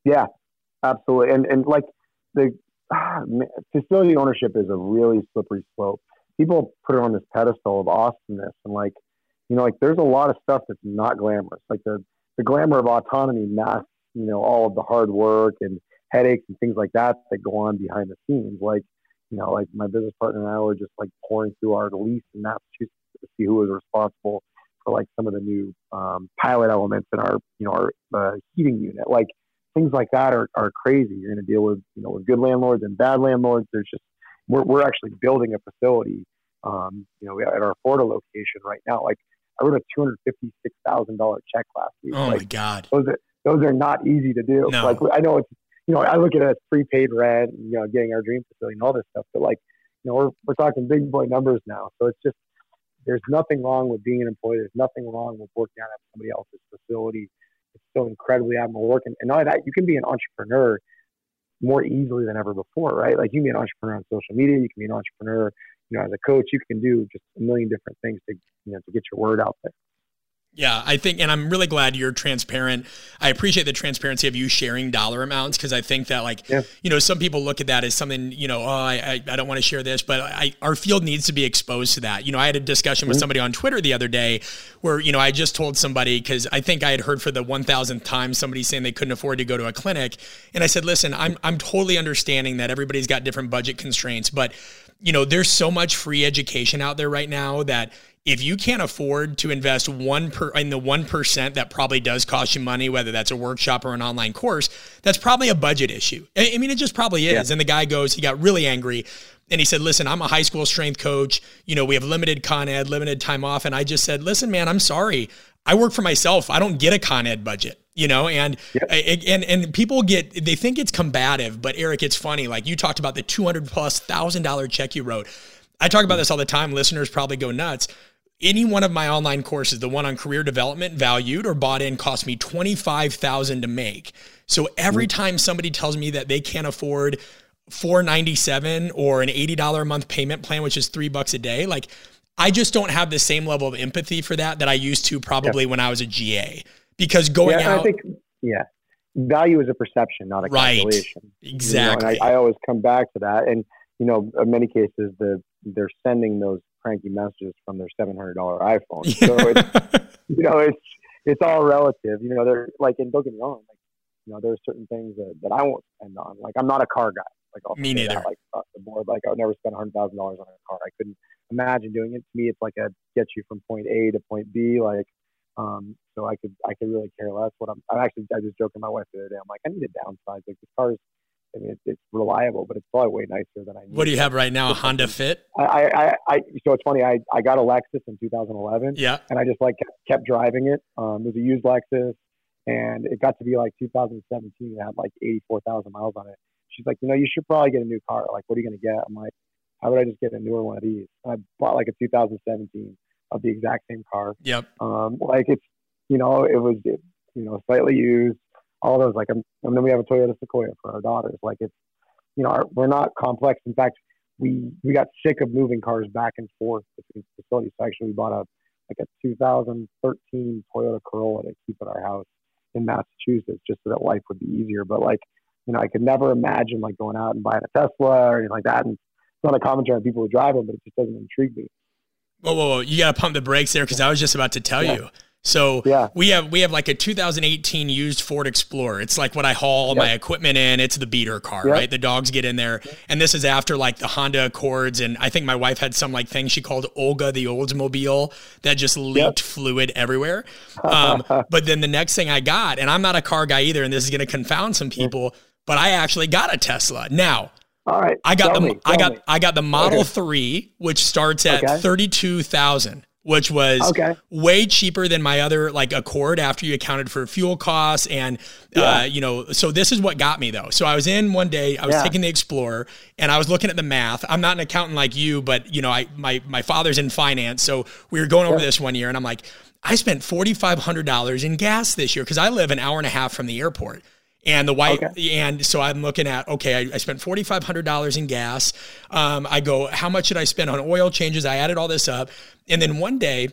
Yeah, absolutely. And and like the ah, facility ownership is a really slippery slope. People put it on this pedestal of awesomeness, and like you know, like there's a lot of stuff that's not glamorous. Like the the glamour of autonomy masks, you know, all of the hard work and headaches and things like that that go on behind the scenes. Like, you know, like my business partner and I were just like pouring through our lease in Massachusetts to see who was responsible for like some of the new um, pilot elements in our, you know, our uh, heating unit. Like things like that are, are crazy. You're going to deal with, you know, with good landlords and bad landlords. There's just, we're, we're actually building a facility, um, you know, at our Florida location right now. Like I wrote a $256,000 check last week. Oh like, my God. Those are, those are not easy to do. No. Like I know it's, you know, I look at it as prepaid rent, and, you know, getting our dream facility and all this stuff, but like, you know, we're, we're talking big boy numbers now. So it's just, there's nothing wrong with being an employee. There's nothing wrong with working out at somebody else's facility. It's still incredibly admirable work. And, and not that, you can be an entrepreneur more easily than ever before, right? Like you can be an entrepreneur on social media. You can be an entrepreneur, you know, as a coach. You can do just a million different things to, you know, to get your word out there. Yeah, I think, and I'm really glad you're transparent. I appreciate the transparency of you sharing dollar amounts because I think that, like, Yeah. you know, some people look at that as something, you know, oh, I, I, I don't want to share this, but I, our field needs to be exposed to that. You know, I had a discussion with mm-hmm. somebody on Twitter the other day where, you know, I just told somebody because I think I had heard for the 1000th time somebody saying they couldn't afford to go to a clinic. And I said, listen, I'm, I'm totally understanding that everybody's got different budget constraints, but, you know, there's so much free education out there right now that if you can't afford to invest one per in the one percent that probably does cost you money, whether that's a workshop or an online course, that's probably a budget issue. I I mean, it just probably is. Yeah. And the guy goes, he got really angry. And he said, Listen, I'm a high school strength coach. You know, we have limited Con Ed, limited time off. And I just said, Listen, man, I'm sorry. I work for myself. I don't get a Con Ed budget, you know, and I- and and people get they think it's combative, but Eric, it's funny. Like you talked about the 200 plus thousand dollar check you wrote. I talk about this all the time. Listeners probably go nuts. Any one of my online courses, the one on career development, valued or bought in, cost me twenty five thousand to make. So every time somebody tells me that they can't afford four ninety seven or an eighty dollar a month payment plan, which is three bucks a day, like I just don't have the same level of empathy for that that I used to probably when I was a GA. Because going yeah, out, I think, yeah, value is a perception, not a Right. calculation. You know, exactly. and I, I always come back to that. And, you know, in many cases, the, they're sending those cranky messages from their $700 iPhone. [laughs] So it's, you know, it's, it's all relative. You know, they're like, and don't get me wrong, like, you know, there's certain things that, that I won't spend on. Like, I'm not a car guy. Like, I'll Me say that, neither. like, across the board. Like, I would never spend $100,000 on a car. I couldn't imagine doing it. To me, it's like a get you from point A to point B. Like, um, so I could, I could really care less what I'm, I'm actually, I just joking my wife the other day. I'm like, I need to downsize. Like, this car's, I mean, it's, it's reliable, but it's probably way nicer than I need. what do you have right now? A Honda Fit? I, I, I, so it's funny. I, I got a Lexus in 2011 Yeah. and I just like kept, driving it. Um, it was a used Lexus, and it got to be like 2017. It had like 84,000 miles on it. She's like, you know, you should probably get a new car. Like, what are you going to get? I'm like, how would I just get a newer one of these? And I bought like a 2017 of the exact same car. Yep. Um, like it's, you know, it was, it, you know, slightly used. All those like, I'm, and then we have a Toyota Sequoia for our daughters. Like it's, you know, our, we're not complex. In fact, we we got sick of moving cars back and forth between facilities. So actually, we bought a like a 2013 Toyota Corolla to keep at our house in Massachusetts, just so that life would be easier. But like, you know, I could never imagine like going out and buying a Tesla or anything like that. And it's not a commentary on people who drive them, but it just doesn't intrigue me. Whoa, whoa, whoa! You got to pump the brakes there because I was just about to tell Yeah. you. So Yeah. we have we have like a 2018 used Ford Explorer. It's like what I haul all my equipment in. It's the beater car, Yep. right? The dogs get in there, and this is after like the Honda Accords, and I think my wife had some like thing she called Olga the Oldsmobile that just leaked fluid everywhere. Um, [laughs] but then the next thing I got, and I'm not a car guy either, and this is going to confound some people, but I actually got a Tesla. Now All right. I got the me, I got me. I got the Model Okay. Three, which starts at Okay. thirty two thousand, which was Okay. way cheaper than my other like Accord after you accounted for fuel costs and uh, you know. So this is what got me though. So I was in one day, I was Yeah. taking the Explorer, and I was looking at the math. I'm not an accountant like you, but you know, I my my father's in finance, so we were going over Yeah. this one year, and I'm like, I spent forty five hundred dollars in gas this year because I live an hour and a half from the airport. And the white, and so I'm looking at, okay, I, I spent $4,500 in gas. Um, I go, how much did I spend on oil changes? I added all this up. And then one day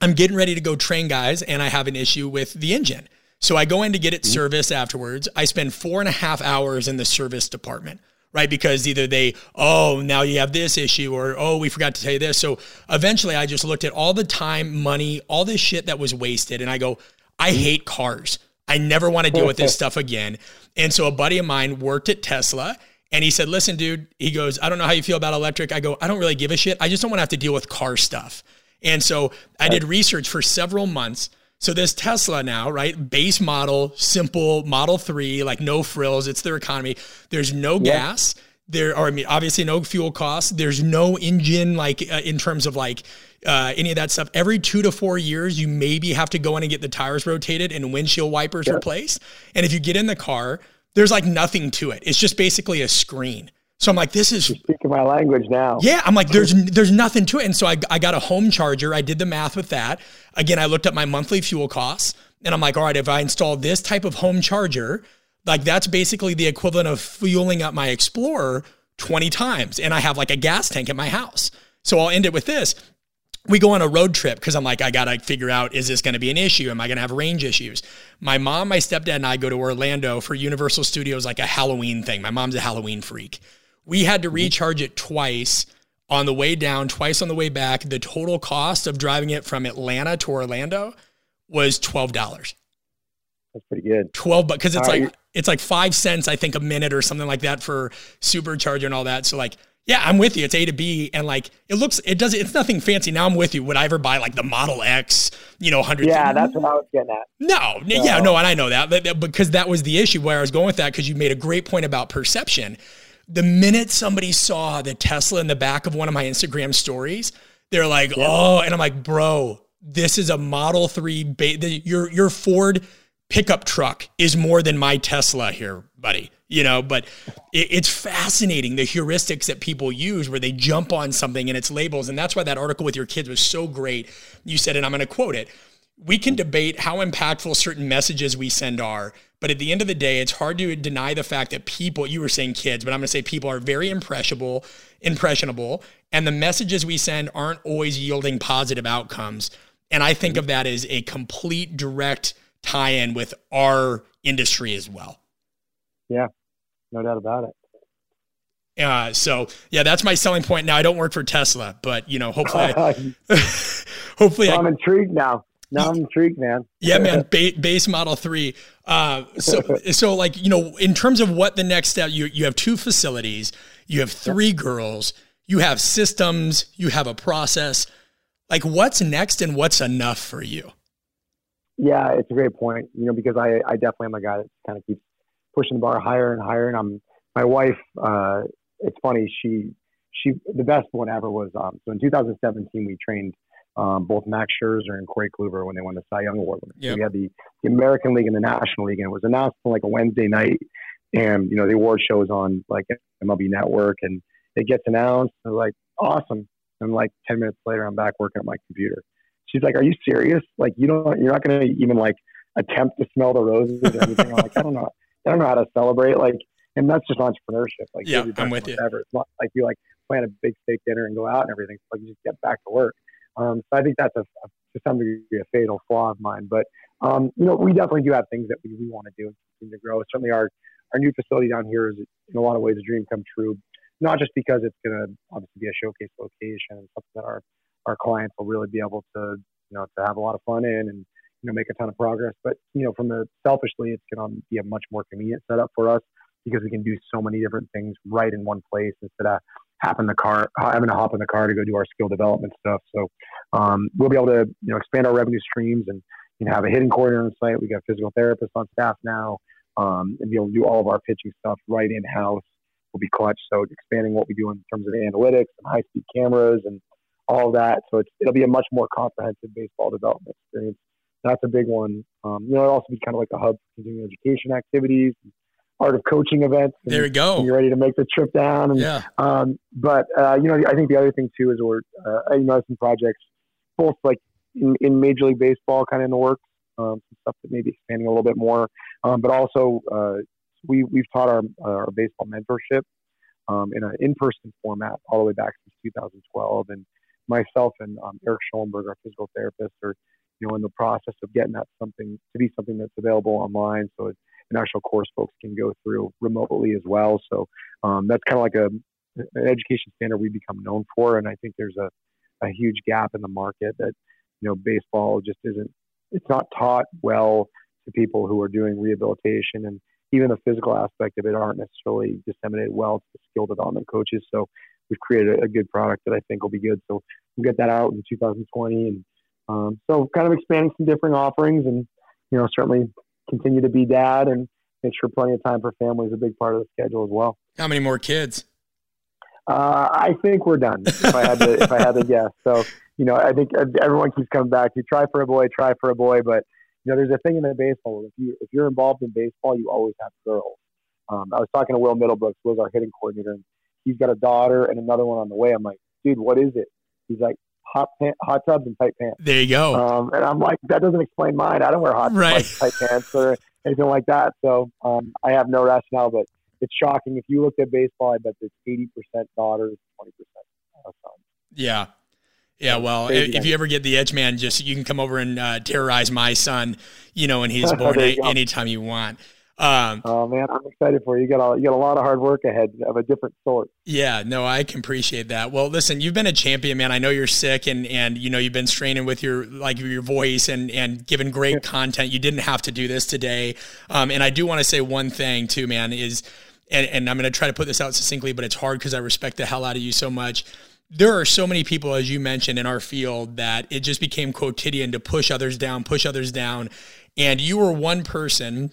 I'm getting ready to go train guys and I have an issue with the engine. So I go in to get it serviced afterwards. I spend four and a half hours in the service department, right? Because either they, oh, now you have this issue, or oh, we forgot to tell you this. So eventually I just looked at all the time, money, all this shit that was wasted. And I go, I hate cars. I never want to deal with this [laughs] stuff again. And so a buddy of mine worked at Tesla and he said, Listen, dude, he goes, I don't know how you feel about electric. I go, I don't really give a shit. I just don't want to have to deal with car stuff. And so I did research for several months. So this Tesla now, right? Base model, simple Model 3, like no frills. It's their economy. There's no yep. gas. There are, I mean, obviously no fuel costs. There's no engine, like uh, in terms of like uh, any of that stuff. Every two to four years, you maybe have to go in and get the tires rotated and windshield wipers yep. replaced. And if you get in the car, there's like nothing to it. It's just basically a screen. So I'm like, this is You're speaking my language now. Yeah, I'm like, there's there's nothing to it. And so I, I got a home charger. I did the math with that. Again, I looked up my monthly fuel costs, and I'm like, all right, if I install this type of home charger, like that's basically the equivalent of fueling up my Explorer 20 times, and I have like a gas tank at my house. So I'll end it with this. We go on a road trip because I'm like, I gotta figure out is this gonna be an issue? Am I gonna have range issues? My mom, my stepdad, and I go to Orlando for Universal Studios, like a Halloween thing. My mom's a Halloween freak. We had to mm-hmm. recharge it twice on the way down, twice on the way back. The total cost of driving it from Atlanta to Orlando was twelve dollars. That's pretty good. Twelve, but because it's all like right. It's like five cents, I think, a minute or something like that for supercharger and all that. So like, yeah, I'm with you. It's A to B, and like it looks, it does, it's nothing fancy. Now I'm with you. Would I ever buy like the Model X? You know, hundred. Yeah, that's what I was getting at. No, so. yeah, no, and I know that, but, because that was the issue where I was going with that because you made a great point about perception the minute somebody saw the Tesla in the back of one of my Instagram stories, they're like, yeah. "Oh," and I'm like, "Bro, this is a Model 3 ba- the, your your Ford pickup truck is more than my Tesla here, buddy." You know, but it, it's fascinating the heuristics that people use where they jump on something and its labels, and that's why that article with your kids was so great. You said, and I'm going to quote it: "We can debate how impactful certain messages we send are." But at the end of the day, it's hard to deny the fact that people, you were saying kids, but I'm going to say people are very impressionable, impressionable, and the messages we send aren't always yielding positive outcomes. And I think of that as a complete direct tie in with our industry as well. Yeah, no doubt about it. Uh, so yeah, that's my selling point. Now I don't work for Tesla, but you know, hopefully, I, [laughs] [laughs] hopefully, well, I, I'm intrigued now. Now I'm intrigued, man. yeah, man. [laughs] Ba- base Model Three. Uh, so, so like you know, in terms of what the next step, you you have two facilities, you have three girls, you have systems, you have a process. Like, what's next, and what's enough for you? Yeah, it's a great point. You know, because I I definitely am a guy that kind of keeps pushing the bar higher and higher. And I'm my wife. Uh, it's funny. She she the best one ever was um, so in 2017 we trained um, both Max Scherzer and Corey Kluber when they won the Cy Young Award. Yep. So we had the, the American League and the National League, and it was announced on like a Wednesday night. And you know the award shows on like MLB Network, and it gets announced. And like awesome, and like ten minutes later, I'm back working at my computer. She's like, "Are you serious? Like you don't, you're not going to even like attempt to smell the roses or anything?" I'm like, "I don't know, I don't know how to celebrate." Like, and that's just entrepreneurship. Like, yeah, I'm with you. It's not like you like plan a big steak dinner and go out and everything. It's like you just get back to work. Um, so I think that's a, a, to some degree a fatal flaw of mine. But um, you know, we definitely do have things that we, we want to do and continue to grow. Certainly, our our new facility down here is in a lot of ways a dream come true. Not just because it's going to obviously be a showcase location and something that our our clients will really be able to you know to have a lot of fun in and you know make a ton of progress. But you know, from the selfishly, it's going to be a much more convenient setup for us because we can do so many different things right in one place instead of in the car, having to hop in the car to go do our skill development stuff. So um, we'll be able to you know expand our revenue streams and you know have a hitting coordinator on site. We got physical therapists on staff now, um, and be able to do all of our pitching stuff right in house will be clutch. So expanding what we do in terms of analytics and high speed cameras and all that. So it'll be a much more comprehensive baseball development experience. That's a big one. Um, you know, it'll also be kind of like a hub for continuing education activities. Art of coaching events. There we go. You're ready to make the trip down. And, yeah. Um, but uh, you know, I think the other thing too is we're uh, you know some projects, both like in, in Major League Baseball, kind of in the works, um, some stuff that may be expanding a little bit more. Um, but also, uh, we we've taught our our baseball mentorship um, in an in-person format all the way back since 2012, and myself and um, Eric Schoenberg, our physical therapist, are you know in the process of getting that something to be something that's available online. So it's an actual course folks can go through remotely as well. So um, that's kind of like a an education standard we become known for, and I think there's a, a huge gap in the market that you know baseball just isn't it's not taught well to people who are doing rehabilitation and even the physical aspect of it aren't necessarily disseminated well to the skill development coaches. So we've created a, a good product that I think will be good. So we'll get that out in 2020, and um, so kind of expanding some different offerings, and you know certainly continue to be dad and make sure plenty of time for family is a big part of the schedule as well. How many more kids? Uh, I think we're done. If I had to, if I had to guess, so you know, I think everyone keeps coming back. You try for a boy, try for a boy, but you know, there's a thing in the baseball. If you if you're involved in baseball, you always have girls. Um, I was talking to Will Middlebrooks, who was our hitting coordinator, and he's got a daughter and another one on the way. I'm like, dude, what is it? He's like, hot pant, hot tubs and tight pants. There you go. Um, and I'm like, that doesn't explain mine. I don't wear hot right. tight pants or anything like that. So um, I have no rationale, but it's shocking. If you look at baseball, I bet it's 80% daughters, 20% sons. Yeah. Yeah, well, if you ever get the edge man, just you can come over and uh, terrorize my son, you know, and he's [laughs] born anytime you want. Um, oh man, I'm excited for you. You got a you got a lot of hard work ahead of a different sort. Yeah, no, I can appreciate that. Well, listen, you've been a champion, man. I know you're sick, and and you know you've been straining with your like your voice and and giving great content. You didn't have to do this today, um, and I do want to say one thing too, man. Is and, and I'm going to try to put this out succinctly, but it's hard because I respect the hell out of you so much there are so many people, as you mentioned, in our field that it just became quotidian to push others down, push others down. And you were one person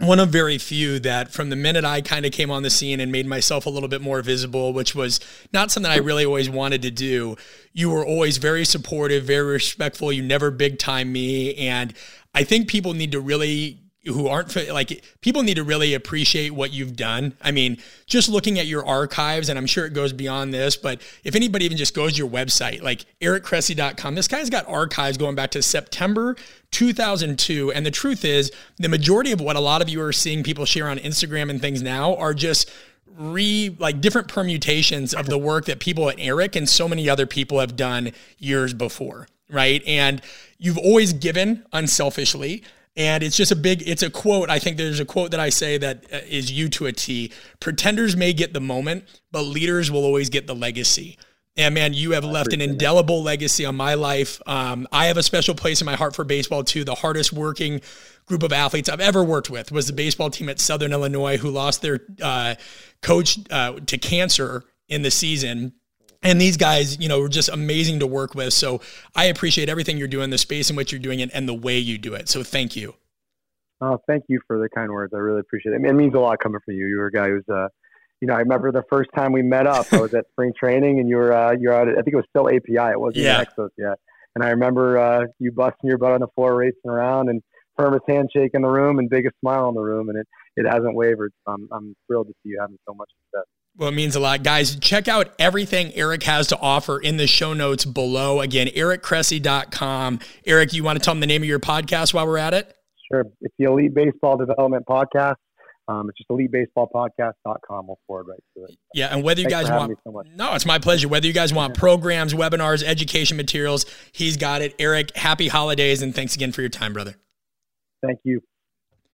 one of very few that from the minute I kind of came on the scene and made myself a little bit more visible, which was not something I really always wanted to do, you were always very supportive, very respectful. You never big time me. And I think people need to really who aren't like people need to really appreciate what you've done. I mean, just looking at your archives, and I'm sure it goes beyond this, but if anybody even just goes to your website, like ericcressey.com, this guy's got archives going back to September 2002. And the truth is, the majority of what a lot of you are seeing people share on Instagram and things now are just re like different permutations of the work that people at Eric and so many other people have done years before, right? And you've always given unselfishly. And it's just a big, it's a quote. I think there's a quote that I say that uh, you to a T. Pretenders may get the moment, but leaders will always get the legacy. And man, you have left an indelible legacy on my life. Um, I have a special place in my heart for baseball too. The hardest working group of athletes I've ever worked with was the baseball team at Southern Illinois, who lost their uh, coach uh, to cancer in the season and these guys, you know, were just amazing to work with. So I appreciate everything you're doing, the space in which you're doing it, and the way you do it. So thank you. Oh, thank you for the kind words. I really appreciate it. I mean, it means a lot coming from you. You were a guy who's, uh, you know, I remember the first time we met up. I was at spring training, and you were uh, you're out. At, I think it was still API. It wasn't yeah. Exos yet. And I remember uh, you busting your butt on the floor, racing around, and firmest handshake in the room, and biggest smile in the room, and it it hasn't wavered. So I'm I'm thrilled to see you having so much success. Well, it means a lot. Guys, check out everything Eric has to offer in the show notes below. Again, ericcressey.com. Eric, you want to tell them the name of your podcast while we're at it? Sure. It's the Elite Baseball Development Podcast. Um, it's just elitebaseballpodcast.com. We'll forward right to it. Yeah, and whether you Thanks guys want, so no, it's my pleasure. Whether you guys want programs, webinars, education materials, he's got it. Eric, happy holidays, and thanks again for your time, brother. Thank you.